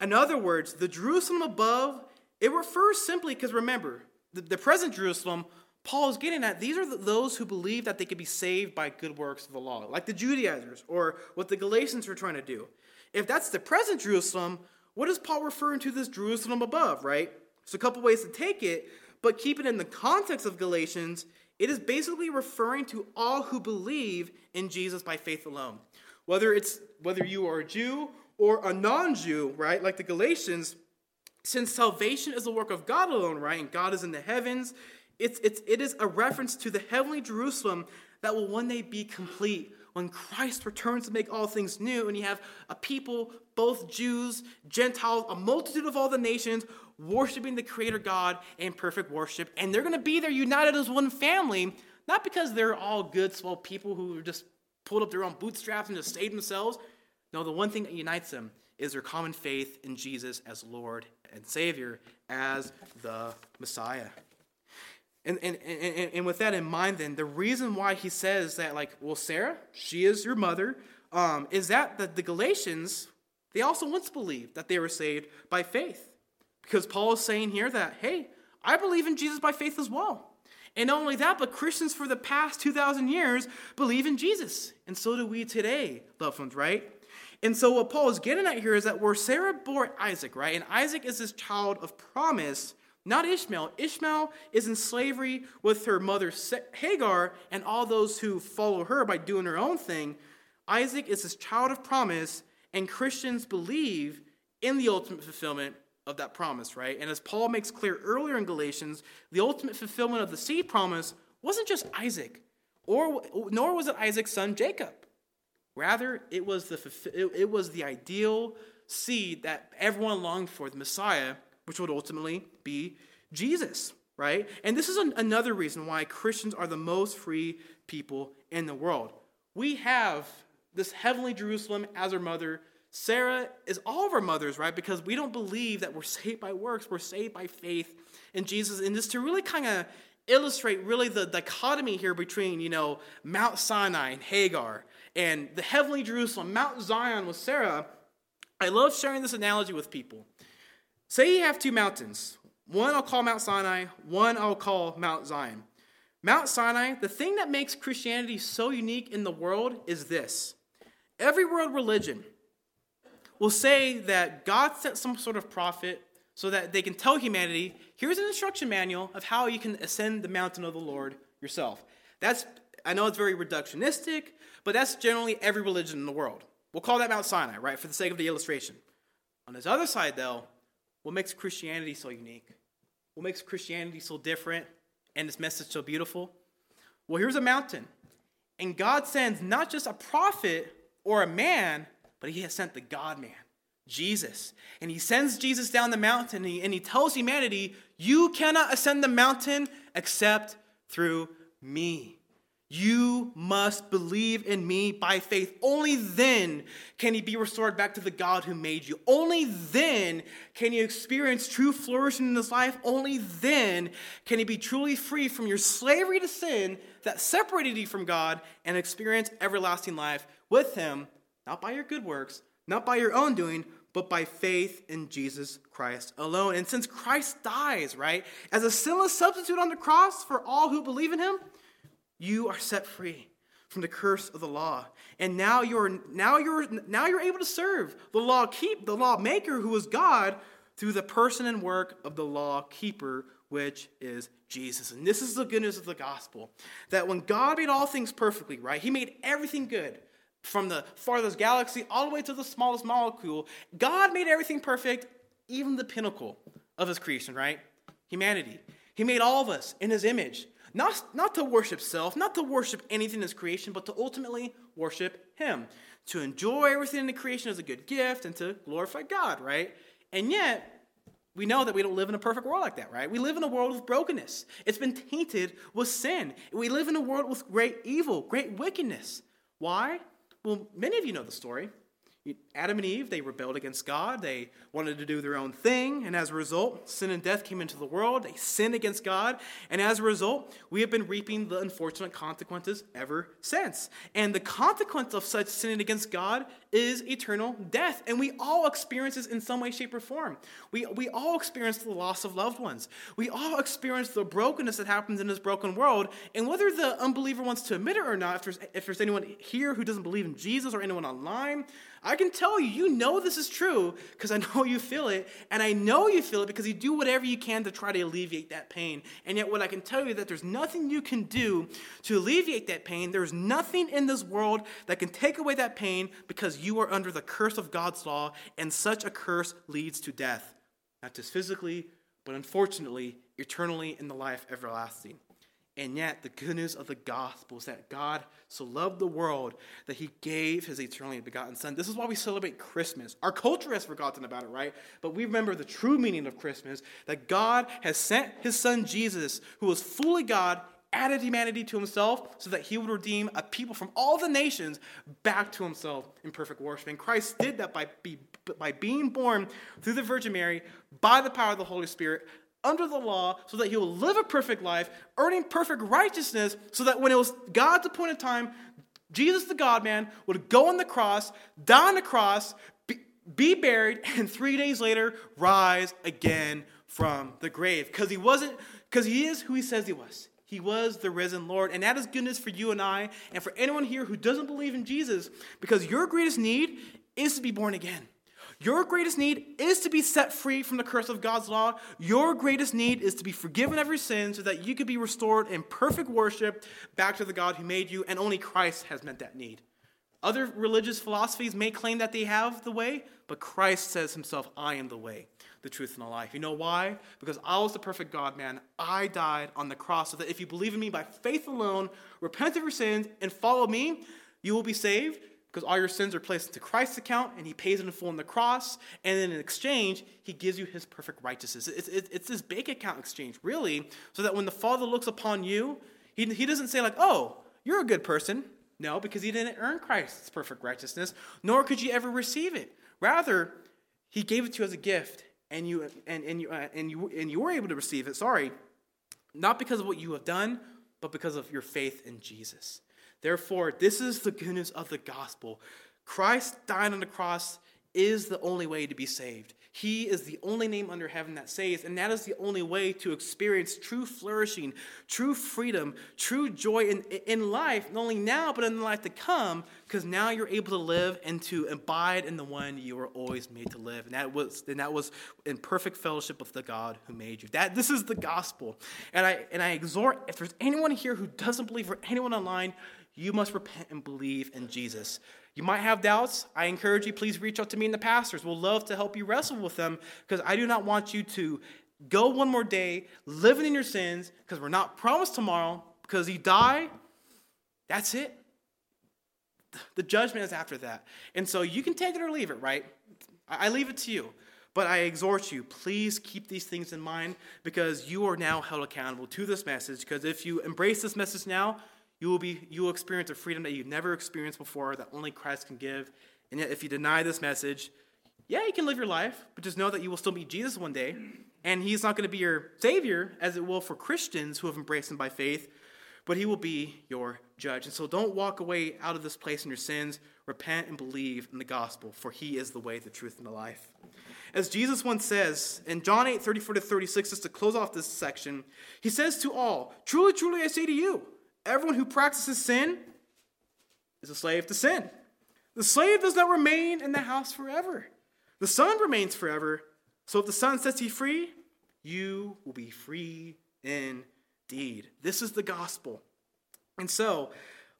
In other words, the Jerusalem above, it refers simply, because remember, the, the, present Jerusalem, Paul is getting at, these are the, those who believe that they could be saved by good works of the law, like the Judaizers or what the Galatians were trying to do. If that's the present Jerusalem, what is Paul referring to this Jerusalem above, right? There's a couple ways to take it, but keep it in the context of Galatians, it is basically referring to all who believe in Jesus by faith alone. Whether it's whether you are a Jew or a non-Jew, right? Like the Galatians, since salvation is the work of God alone, right? And God is in the heavens, it's, it's, it is a reference to the heavenly Jerusalem that will one day be complete when Christ returns to make all things new, and you have a people, both Jews, Gentiles, a multitude of all the nations, worshiping the Creator God in perfect worship. And they're going to be there united as one family, not because they're all good, swell people who just pulled up their own bootstraps and just saved themselves. No, the one thing that unites them is their common faith in Jesus as Lord and Savior, as the Messiah. And, and, and, and with that in mind, then, the reason why he says that, like, well, Sarah, she is your mother, um, is that the, the Galatians, they also once believed that they were saved by faith. Because Paul is saying here that, hey, I believe in Jesus by faith as well. And not only that, but Christians for the past 2,000 years believe in Jesus. And so do we today, loved ones, right? And so what Paul is getting at here is that where Sarah bore Isaac, right? And Isaac is this child of promise, not Ishmael. Ishmael is in slavery with her mother Hagar and all those who follow her by doing her own thing. Isaac is his child of promise, and Christians believe in the ultimate fulfillment of that promise, right? And as Paul makes clear earlier in Galatians, the ultimate fulfillment of the seed promise wasn't just Isaac, or nor was it Isaac's son Jacob. Rather, it was the it was the ideal seed that everyone longed for, the Messiah, which would ultimately be Jesus, right? And this is an, another reason why Christians are the most free people in the world. We have this heavenly Jerusalem as our mother, Sarah is all of our mothers, right? Because we don't believe that we're saved by works, we're saved by faith in Jesus. And just to really kind of illustrate really the dichotomy here between, you know, Mount Sinai and Hagar and the heavenly Jerusalem, Mount Zion with Sarah, I love sharing this analogy with people. Say you have two mountains. One I'll call Mount Sinai, one I'll call Mount Zion. Mount Sinai, the thing that makes Christianity so unique in the world is this. Every world religion will say that God sent some sort of prophet so that they can tell humanity, here's an instruction manual of how you can ascend the mountain of the Lord yourself. That's I know it's very reductionistic, but that's generally every religion in the world. We'll call that Mount Sinai, right, for the sake of the illustration. On this other side, though, what makes Christianity so unique? What makes Christianity so different and this message so beautiful? Well, here's a mountain. And God sends not just a prophet or a man, but he has sent the God man, Jesus. And he sends Jesus down the mountain and he, and he tells humanity, You cannot ascend the mountain except through me. You must believe in me by faith. Only then can you be restored back to the God who made you. Only then can you experience true flourishing in this life. Only then can you be truly free from your slavery to sin that separated you from God and experience everlasting life with Him, not by your good works, not by your own doing, but by faith in Jesus Christ alone. And since Christ dies, right, as a sinless substitute on the cross for all who believe in Him, you are set free from the curse of the law. And now you're now you're now you're able to serve the law keep the lawmaker who is God through the person and work of the law keeper which is Jesus. And this is the good news of the gospel that when God made all things perfectly, right? He made everything good. From the farthest galaxy all the way to the smallest molecule, God made everything perfect, even the pinnacle of his creation, right? Humanity. He made all of us in his image. Not, not to worship self, not to worship anything in his creation, but to ultimately worship him. To enjoy everything in the creation as a good gift and to glorify God, right? And yet, we know that we don't live in a perfect world like that, right? We live in a world with brokenness. It's been tainted with sin. We live in a world with great evil, great wickedness. Why? Well, many of you know the story. Adam and Eve, they rebelled against God. They wanted to do their own thing. And as a result, sin and death came into the world. They sinned against God. And as a result, we have been reaping the unfortunate consequences ever since. And the consequence of such sinning against God is eternal death. And we all experience this in some way, shape, or form. We, we all experience the loss of loved ones. We all experience the brokenness that happens in this broken world. And whether the unbeliever wants to admit it or not, if there's, if there's anyone here who doesn't believe in Jesus or anyone online, I can tell you, you know this is true because I know you feel it. And I know you feel it because you do whatever you can to try to alleviate that pain. And yet, what I can tell you that there's nothing you can do to alleviate that pain. There's nothing in this world that can take away that pain because you are under the curse of God's law, and such a curse leads to death, not just physically, but unfortunately, eternally in the life everlasting. And yet, the good news of the gospel is that God so loved the world that he gave his eternally begotten Son. This is why we celebrate Christmas. Our culture has forgotten about it, right? But we remember the true meaning of Christmas that God has sent his Son Jesus, who was fully God, added humanity to himself so that he would redeem a people from all the nations back to himself in perfect worship. And Christ did that by, be, by being born through the Virgin Mary by the power of the Holy Spirit under the law so that he will live a perfect life, earning perfect righteousness, so that when it was God's appointed time, Jesus the God man would go on the cross, die on the cross, be, be buried, and three days later rise again from the grave. Because he wasn't, because he is who he says he was. He was the risen Lord. And that is goodness for you and I, and for anyone here who doesn't believe in Jesus, because your greatest need is to be born again. Your greatest need is to be set free from the curse of God's law. Your greatest need is to be forgiven of your sins so that you could be restored in perfect worship back to the God who made you, and only Christ has met that need. Other religious philosophies may claim that they have the way, but Christ says himself, I am the way, the truth, and the life. You know why? Because I was the perfect God man. I died on the cross so that if you believe in me by faith alone, repent of your sins, and follow me, you will be saved because all your sins are placed into Christ's account and he pays it in full on the cross. And then in exchange, he gives you his perfect righteousness. It's, it's, it's this bank account exchange, really, so that when the Father looks upon you, he, he doesn't say, like, oh, you're a good person. No, because he didn't earn Christ's perfect righteousness, nor could you ever receive it. Rather, he gave it to you as a gift, and you and, and you uh, and you and you were able to receive it. Sorry, not because of what you have done, but because of your faith in Jesus. Therefore, this is the goodness of the gospel. Christ dying on the cross is the only way to be saved. He is the only name under heaven that saves, and that is the only way to experience true flourishing, true freedom, true joy in, in life, not only now, but in the life to come, because now you're able to live and to abide in the one you were always made to live. And that was, and that was in perfect fellowship with the God who made you. That, this is the gospel. And I, and I exhort, if there's anyone here who doesn't believe, or anyone online, you must repent and believe in Jesus. You might have doubts. I encourage you, please reach out to me and the pastors. We'll love to help you wrestle with them because I do not want you to go one more day living in your sins because we're not promised tomorrow because you die. That's it. The judgment is after that. And so you can take it or leave it, right? I leave it to you. But I exhort you, please keep these things in mind because you are now held accountable to this message. Because if you embrace this message now, you will, be, you will experience a freedom that you've never experienced before that only Christ can give. And yet, if you deny this message, yeah, you can live your life, but just know that you will still meet Jesus one day. And he's not going to be your savior, as it will for Christians who have embraced him by faith, but he will be your judge. And so don't walk away out of this place in your sins. Repent and believe in the gospel, for he is the way, the truth, and the life. As Jesus once says in John 8 34 to 36, just to close off this section, he says to all, Truly, truly, I say to you, Everyone who practices sin is a slave to sin. The slave does not remain in the house forever. The son remains forever. So if the son sets you free, you will be free indeed. This is the gospel. And so,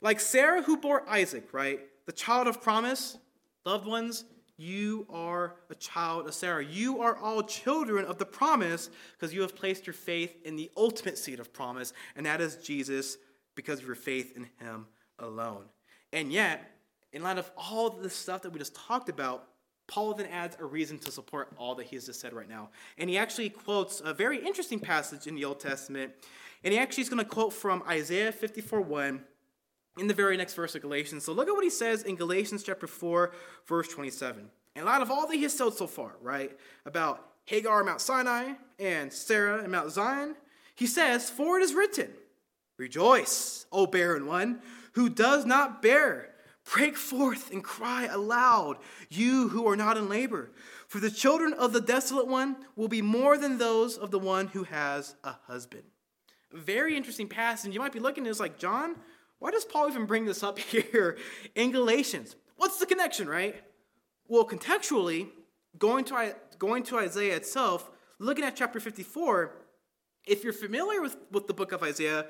like Sarah who bore Isaac, right? The child of promise, loved ones, you are a child of Sarah. You are all children of the promise because you have placed your faith in the ultimate seed of promise, and that is Jesus because of your faith in Him alone. And yet, in light of all the stuff that we just talked about, Paul then adds a reason to support all that he has just said right now. And he actually quotes a very interesting passage in the Old Testament. And he actually is going to quote from Isaiah 54 1 in the very next verse of Galatians. So look at what he says in Galatians chapter 4, verse 27. In light of all that he has said so far, right, about Hagar Mount Sinai and Sarah and Mount Zion, he says, For it is written, Rejoice, O barren one who does not bear. Break forth and cry aloud, you who are not in labor. For the children of the desolate one will be more than those of the one who has a husband. Very interesting passage. You might be looking at this like, John, why does Paul even bring this up here in Galatians? What's the connection, right? Well, contextually, going to, going to Isaiah itself, looking at chapter 54, if you're familiar with, with the book of Isaiah,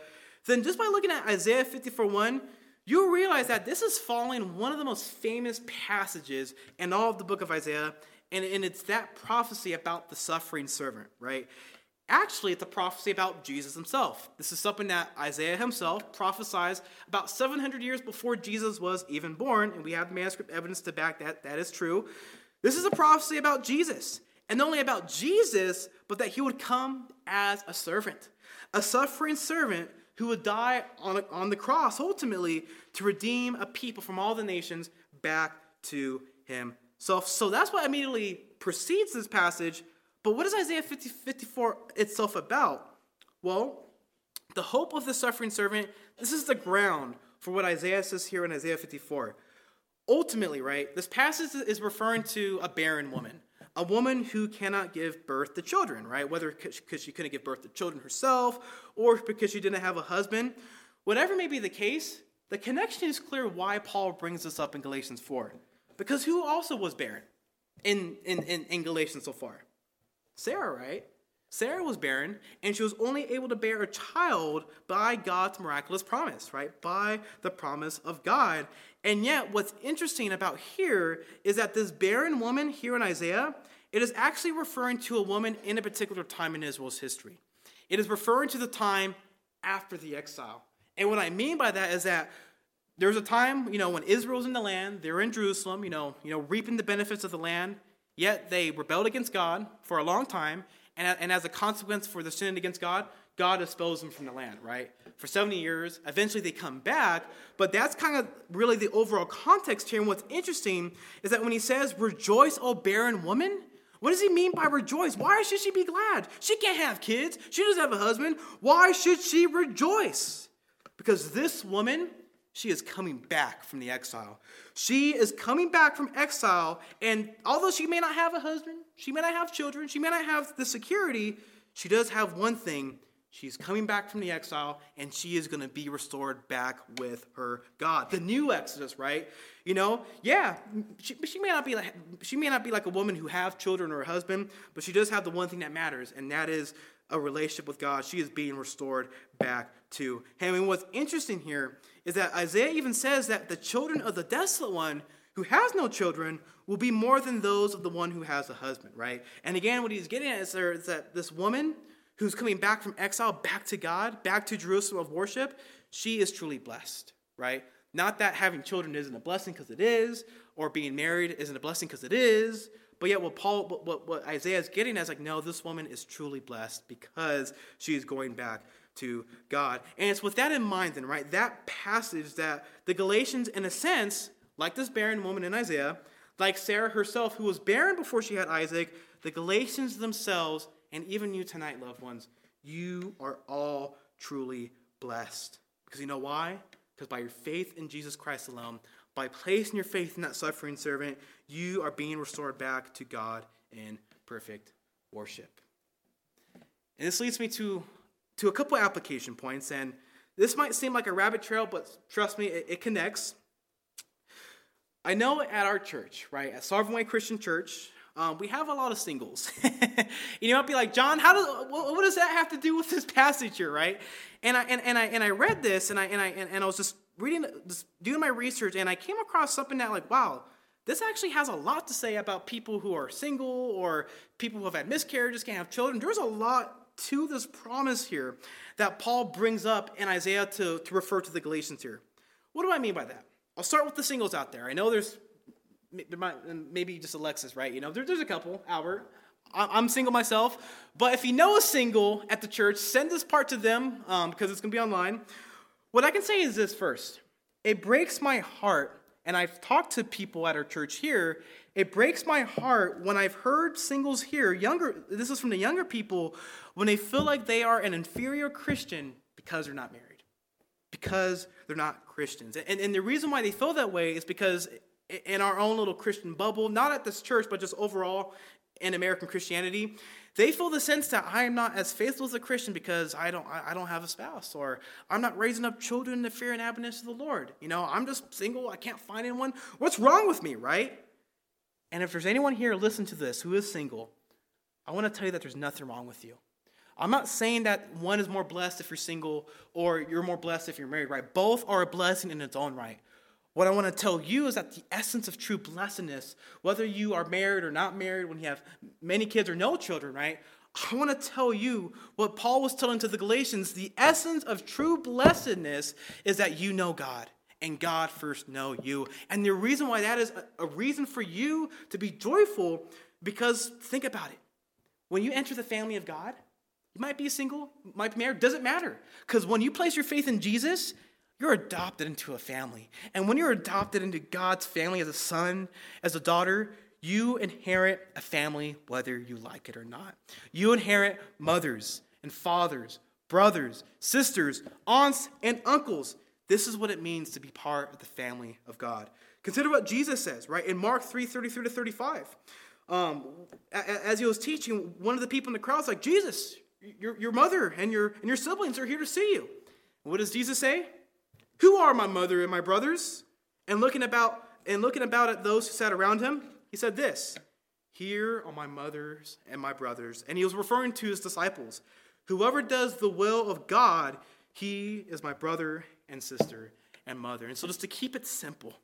then just by looking at Isaiah 54 1, you'll realize that this is following one of the most famous passages in all of the book of Isaiah, and, and it's that prophecy about the suffering servant, right? Actually, it's a prophecy about Jesus himself. This is something that Isaiah himself prophesies about 700 years before Jesus was even born, and we have manuscript evidence to back that that is true. This is a prophecy about Jesus, and not only about Jesus, but that he would come as a servant, a suffering servant who would die on, on the cross ultimately to redeem a people from all the nations back to himself. So that's what immediately precedes this passage. But what is Isaiah 50, 54 itself about? Well, the hope of the suffering servant, this is the ground for what Isaiah says here in Isaiah 54. Ultimately, right, this passage is referring to a barren woman a woman who cannot give birth to children, right? Whether because she couldn't give birth to children herself or because she didn't have a husband. Whatever may be the case, the connection is clear why Paul brings this up in Galatians 4. Because who also was barren in, in, in, in Galatians so far? Sarah, right? Sarah was barren, and she was only able to bear a child by God's miraculous promise, right? By the promise of God. And yet, what's interesting about here is that this barren woman here in Isaiah, it is actually referring to a woman in a particular time in Israel's history. It is referring to the time after the exile. And what I mean by that is that there's a time, you know, when Israel's in the land, they're in Jerusalem, you know, you know, reaping the benefits of the land, yet they rebelled against God for a long time, and, and as a consequence for the sin against God, God expels them from the land, right? For 70 years. Eventually they come back, but that's kind of really the overall context here. And what's interesting is that when he says, Rejoice, O barren woman, what does he mean by rejoice? Why should she be glad? She can't have kids. She doesn't have a husband. Why should she rejoice? Because this woman, she is coming back from the exile. She is coming back from exile, and although she may not have a husband, she may not have children, she may not have the security, she does have one thing She's coming back from the exile and she is going to be restored back with her God. The new Exodus, right? You know, yeah, she, she, may not be like she may not be like a woman who have children or a husband, but she does have the one thing that matters, and that is a relationship with God. She is being restored back to Him. And what's interesting here is that Isaiah even says that the children of the desolate one who has no children will be more than those of the one who has a husband, right? And again, what he's getting at is, that this woman who's coming back from exile, back to God, back to Jerusalem of worship, she is truly blessed, right? Not that having children isn't a blessing because it is, or being married isn't a blessing because it is, but yet what Paul, what, what Isaiah is getting at is like, no, this woman is truly blessed because she is going back to God. And it's with that in mind, then, right? That passage that the Galatians, in a sense, like this barren woman in Isaiah, like Sarah herself, who was barren before she had Isaac, the Galatians themselves and even you tonight, loved ones, you are all truly blessed. Because you know why? Because by your faith in Jesus Christ alone, by placing your faith in that suffering servant, you are being restored back to God in perfect worship. And this leads me to, to a couple application points. And this might seem like a rabbit trail, but trust me, it, it connects. I know at our church, right, at Sovereign Way Christian Church, um, we have a lot of singles. and you might be like, John, how does what, what, does that have to do with this passage here, right? And I and, and I and I read this and I and I and, I was just reading, just doing my research, and I came across something that like, wow, this actually has a lot to say about people who are single or people who have had miscarriages, can't have children. There's a lot to this promise here that Paul brings up in Isaiah to, to refer to the Galatians here. What do I mean by that? I'll start with the singles out there. I know there's maybe just Alexis, right? You know, there, there's a couple, Albert. I'm single myself, but if you know a single at the church, send this part to them um, because it's going to be online. What I can say is this first it breaks my heart, and I've talked to people at our church here. It breaks my heart when I've heard singles here, younger, this is from the younger people, when they feel like they are an inferior Christian because they're not married, because they're not Christians. And, and the reason why they feel that way is because in our own little Christian bubble, not at this church, but just overall in American Christianity, they feel the sense that I am not as faithful as a Christian because I don't I don't have a spouse, or I'm not raising up children in the fear and admonition of the Lord. You know, I'm just single. I can't find anyone. What's wrong with me, right? And if there's anyone here listen to this who is single, I want to tell you that there's nothing wrong with you. I'm not saying that one is more blessed if you're single or you're more blessed if you're married, right? Both are a blessing in its own right. What I want to tell you is that the essence of true blessedness, whether you are married or not married, when you have many kids or no children, right? I want to tell you what Paul was telling to the Galatians. The essence of true blessedness is that you know God and God first know you. And the reason why that is a reason for you to be joyful, because think about it. When you enter the family of God, you might be single, might be married, doesn't matter. Because when you place your faith in Jesus, you're adopted into a family. And when you're adopted into God's family as a son, as a daughter, you inherit a family whether you like it or not. You inherit mothers and fathers, brothers, sisters, aunts, and uncles. This is what it means to be part of the family of God. Consider what Jesus says, right? In Mark 3 33 to 35. Um, as he was teaching, one of the people in the crowd was like, Jesus, your, your mother and your, and your siblings are here to see you. what does Jesus say? Who are my mother and my brothers? And looking about and looking about at those who sat around him, he said this Here are my mothers and my brothers. And he was referring to his disciples. Whoever does the will of God, he is my brother and sister and mother. And so, just to keep it simple,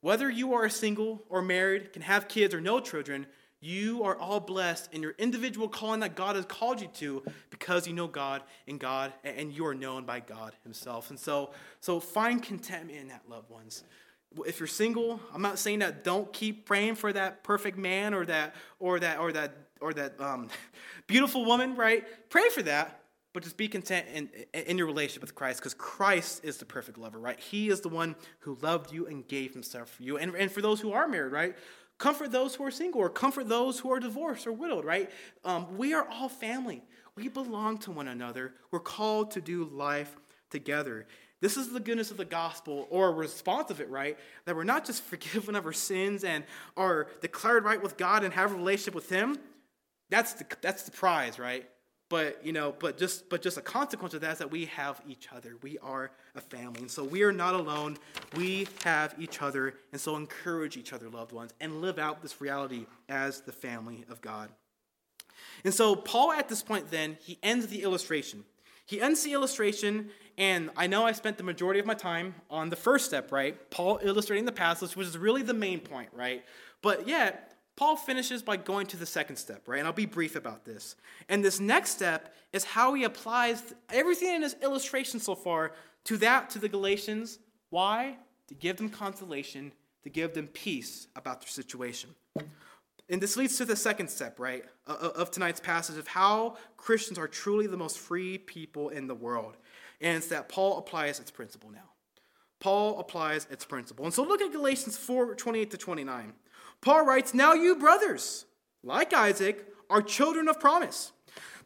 whether you are single or married, can have kids or no children, you are all blessed in your individual calling that God has called you to because you know God and God and you are known by God himself. And so so find contentment in that loved ones. If you're single, I'm not saying that don't keep praying for that perfect man or that or that or that or that um, beautiful woman, right? Pray for that, but just be content in, in your relationship with Christ because Christ is the perfect lover, right? He is the one who loved you and gave himself for you. And, and for those who are married, right? Comfort those who are single or comfort those who are divorced or widowed, right? Um, we are all family. We belong to one another. We're called to do life together. This is the goodness of the gospel, or a response of it, right? That we're not just forgiven of our sins and are declared right with God and have a relationship with Him. That's the, that's the prize, right? But you know, but just but just a consequence of that is that we have each other. We are a family, and so we are not alone. We have each other, and so encourage each other, loved ones, and live out this reality as the family of God. And so Paul, at this point, then he ends the illustration. He ends the illustration, and I know I spent the majority of my time on the first step, right? Paul illustrating the passage, which is really the main point, right? But yet, Paul finishes by going to the second step, right? And I'll be brief about this. And this next step is how he applies everything in his illustration so far to that, to the Galatians. Why? To give them consolation, to give them peace about their situation. And this leads to the second step, right, of tonight's passage of how Christians are truly the most free people in the world. And it's that Paul applies its principle now. Paul applies its principle. And so look at Galatians 4 28 to 29. Paul writes, Now you, brothers, like Isaac, are children of promise.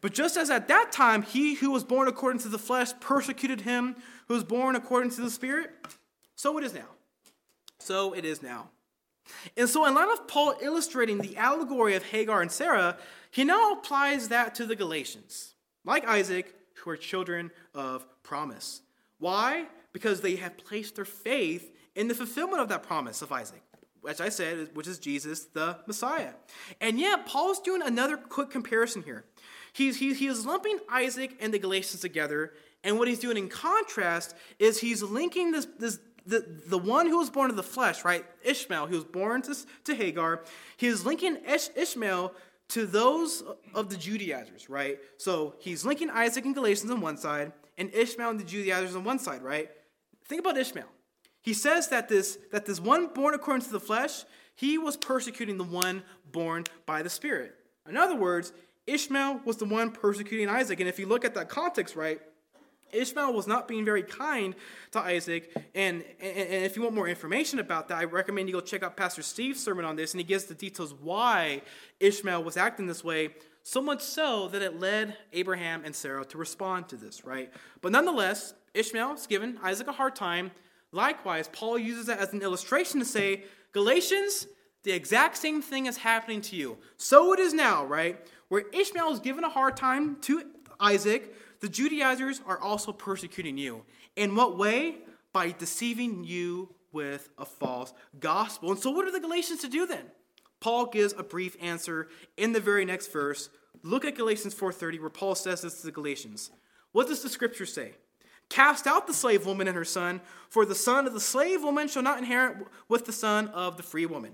But just as at that time he who was born according to the flesh persecuted him who was born according to the Spirit, so it is now. So it is now. And so, in light of Paul illustrating the allegory of Hagar and Sarah, he now applies that to the Galatians, like Isaac, who are children of promise. Why? Because they have placed their faith in the fulfillment of that promise of Isaac as I said, which is Jesus, the Messiah. And yet, Paul's doing another quick comparison here. He's, he, he is lumping Isaac and the Galatians together, and what he's doing in contrast is he's linking this, this the, the one who was born of the flesh, right? Ishmael, who was born to, to Hagar, he is linking Ish, Ishmael to those of the Judaizers, right? So he's linking Isaac and Galatians on one side, and Ishmael and the Judaizers on one side, right? Think about Ishmael. He says that this, that this one born according to the flesh, he was persecuting the one born by the Spirit. In other words, Ishmael was the one persecuting Isaac. And if you look at that context, right, Ishmael was not being very kind to Isaac. And, and, and, if you want more information about that, I recommend you go check out Pastor Steve's sermon on this, and he gives the details why Ishmael was acting this way, so much so that it led Abraham and Sarah to respond to this, right? But nonetheless, Ishmael is giving Isaac a hard time, Likewise, Paul uses that as an illustration to say, Galatians, the exact same thing is happening to you. So it is now, right? Where Ishmael is given a hard time to Isaac, the Judaizers are also persecuting you. In what way? By deceiving you with a false gospel. And so, what are the Galatians to do then? Paul gives a brief answer in the very next verse. Look at Galatians 4:30 where Paul says this to the Galatians. What does the scripture say? Cast out the slave woman and her son, for the son of the slave woman shall not inherit with the son of the free woman.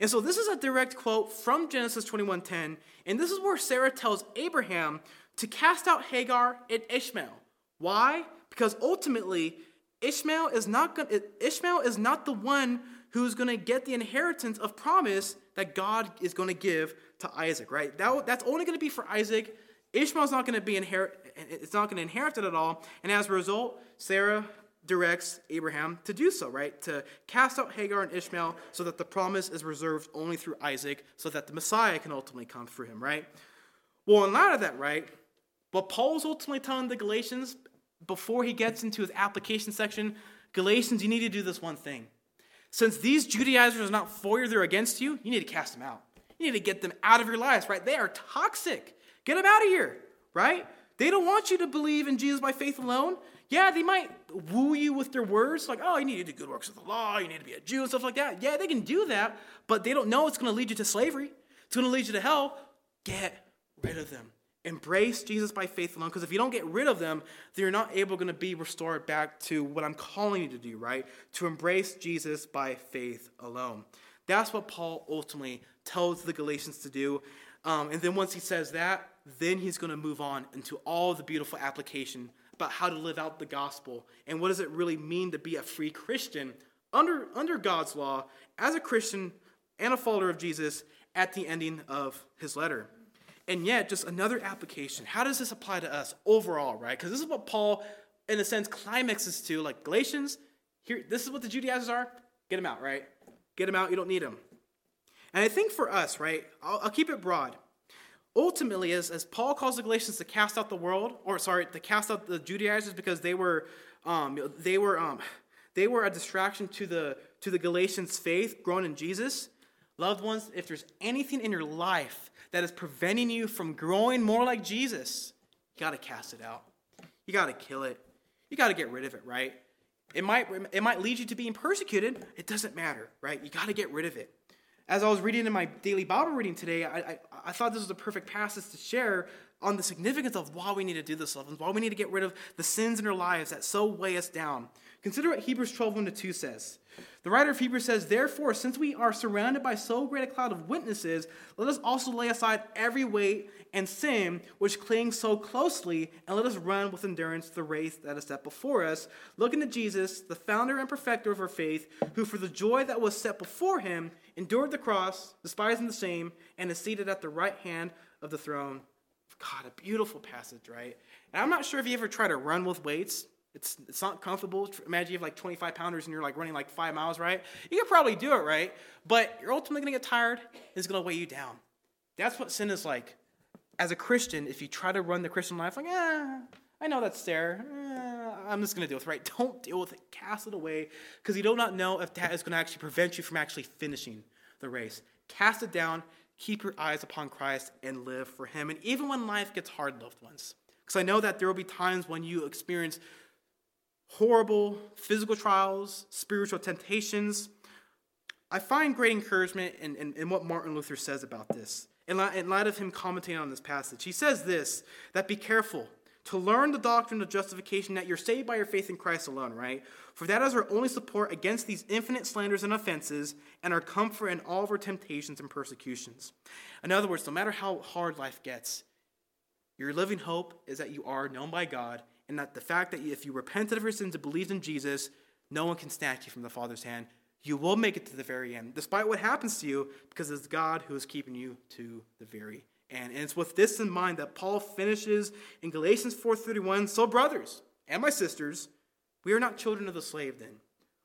And so this is a direct quote from Genesis 21:10, and this is where Sarah tells Abraham to cast out Hagar and Ishmael. Why? Because ultimately Ishmael is not going Ishmael is not the one who's going to get the inheritance of promise that God is going to give to Isaac, right? That, that's only going to be for Isaac Ishmael's not going to be inherit, it's not going to inherit it at all. And as a result, Sarah directs Abraham to do so, right? To cast out Hagar and Ishmael so that the promise is reserved only through Isaac, so that the Messiah can ultimately come through him, right? Well, in light of that, right, what Paul's ultimately telling the Galatians before he gets into his application section, Galatians, you need to do this one thing. Since these Judaizers are not for you, they're against you, you need to cast them out. You need to get them out of your lives, right? They are toxic. Get them out of here, right? They don't want you to believe in Jesus by faith alone. Yeah, they might woo you with their words, like, oh, you need to do good works of the law, you need to be a Jew and stuff like that. Yeah, they can do that, but they don't know it's going to lead you to slavery. It's going to lead you to hell. Get rid of them. Embrace Jesus by faith alone, because if you don't get rid of them, then you're not able going to be restored back to what I'm calling you to do, right? To embrace Jesus by faith alone. That's what Paul ultimately tells the Galatians to do. Um, and then once he says that, then he's going to move on into all the beautiful application about how to live out the gospel and what does it really mean to be a free Christian under, under God's law as a Christian and a follower of Jesus at the ending of his letter. And yet, just another application. How does this apply to us overall, right? Because this is what Paul, in a sense, climaxes to. Like Galatians, here, this is what the Judaizers are. Get them out, right? Get them out. You don't need them. And I think for us, right, I'll, I'll keep it broad. Ultimately, as, as Paul calls the Galatians to cast out the world, or sorry, to cast out the Judaizers because they were, um, they were, um, they were a distraction to the to the Galatians' faith, grown in Jesus. Loved ones, if there's anything in your life that is preventing you from growing more like Jesus, you got to cast it out. You got to kill it. You got to get rid of it, right? It might, it might lead you to being persecuted. It doesn't matter, right? You got to get rid of it. As I was reading in my daily Bible reading today, I, I, I, thought this was a perfect passage to share on the significance of why we need to do this, loved ones, why we need to get rid of the sins in our lives that so weigh us down. Consider what Hebrews 12 1 2 says. The writer of Hebrews says, Therefore, since we are surrounded by so great a cloud of witnesses, let us also lay aside every weight and sin which clings so closely, and let us run with endurance the race that is set before us, looking to Jesus, the founder and perfecter of our faith, who for the joy that was set before him endured the cross, despising the shame, and is seated at the right hand of the throne. God, a beautiful passage, right? And I'm not sure if you ever try to run with weights. It's, it's not comfortable. Imagine you have like 25 pounders and you're like running like five miles, right? You could probably do it, right? But you're ultimately going to get tired. It's going to weigh you down. That's what sin is like. As a Christian, if you try to run the Christian life, like, ah, I know that's there. Eh, I'm just going to deal with it, right? Don't deal with it. Cast it away because you do not know if that is going to actually prevent you from actually finishing the race. Cast it down. Keep your eyes upon Christ and live for Him. And even when life gets hard, loved ones, because I know that there will be times when you experience horrible physical trials, spiritual temptations. I find great encouragement in, in, in what Martin Luther says about this. In light, in light of him commenting on this passage, he says this that be careful to learn the doctrine of justification that you're saved by your faith in Christ alone, right? For that is our only support against these infinite slanders and offenses and our comfort in all of our temptations and persecutions. In other words, no matter how hard life gets, your living hope is that you are known by God and that the fact that if you repented of your sins and believed in Jesus, no one can snatch you from the Father's hand. You will make it to the very end, despite what happens to you, because it's God who is keeping you to the very end. And it's with this in mind that Paul finishes in Galatians 4:31. So, brothers and my sisters, we are not children of the slave then,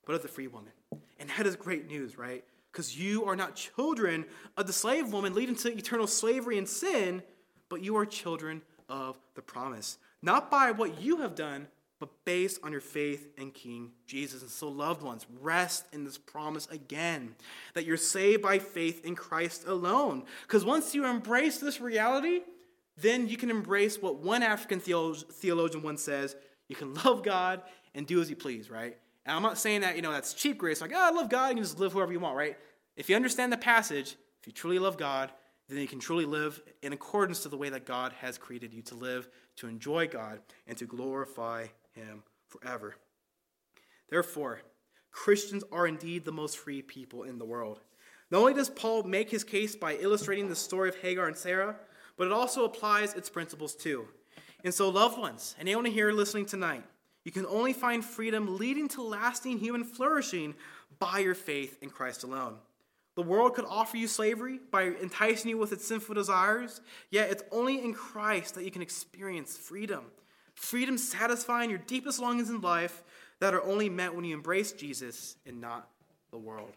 but of the free woman. And that is great news, right? Because you are not children of the slave woman leading to eternal slavery and sin, but you are children of the promise not by what you have done, but based on your faith in King Jesus. And so, loved ones, rest in this promise again that you're saved by faith in Christ alone. Because once you embrace this reality, then you can embrace what one African theologian once says you can love God and do as you please, right? And I'm not saying that, you know, that's cheap grace, like, oh, I love God, and you can just live whoever you want, right? If you understand the passage, if you truly love God, then you can truly live in accordance to the way that God has created you to live, to enjoy God, and to glorify Him forever. Therefore, Christians are indeed the most free people in the world. Not only does Paul make his case by illustrating the story of Hagar and Sarah, but it also applies its principles too. And so, loved ones, and anyone here listening tonight, you can only find freedom leading to lasting human flourishing by your faith in Christ alone. The world could offer you slavery by enticing you with its sinful desires, yet it's only in Christ that you can experience freedom. Freedom satisfying your deepest longings in life that are only met when you embrace Jesus and not the world.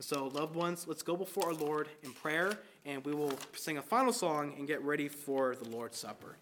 So, loved ones, let's go before our Lord in prayer, and we will sing a final song and get ready for the Lord's Supper.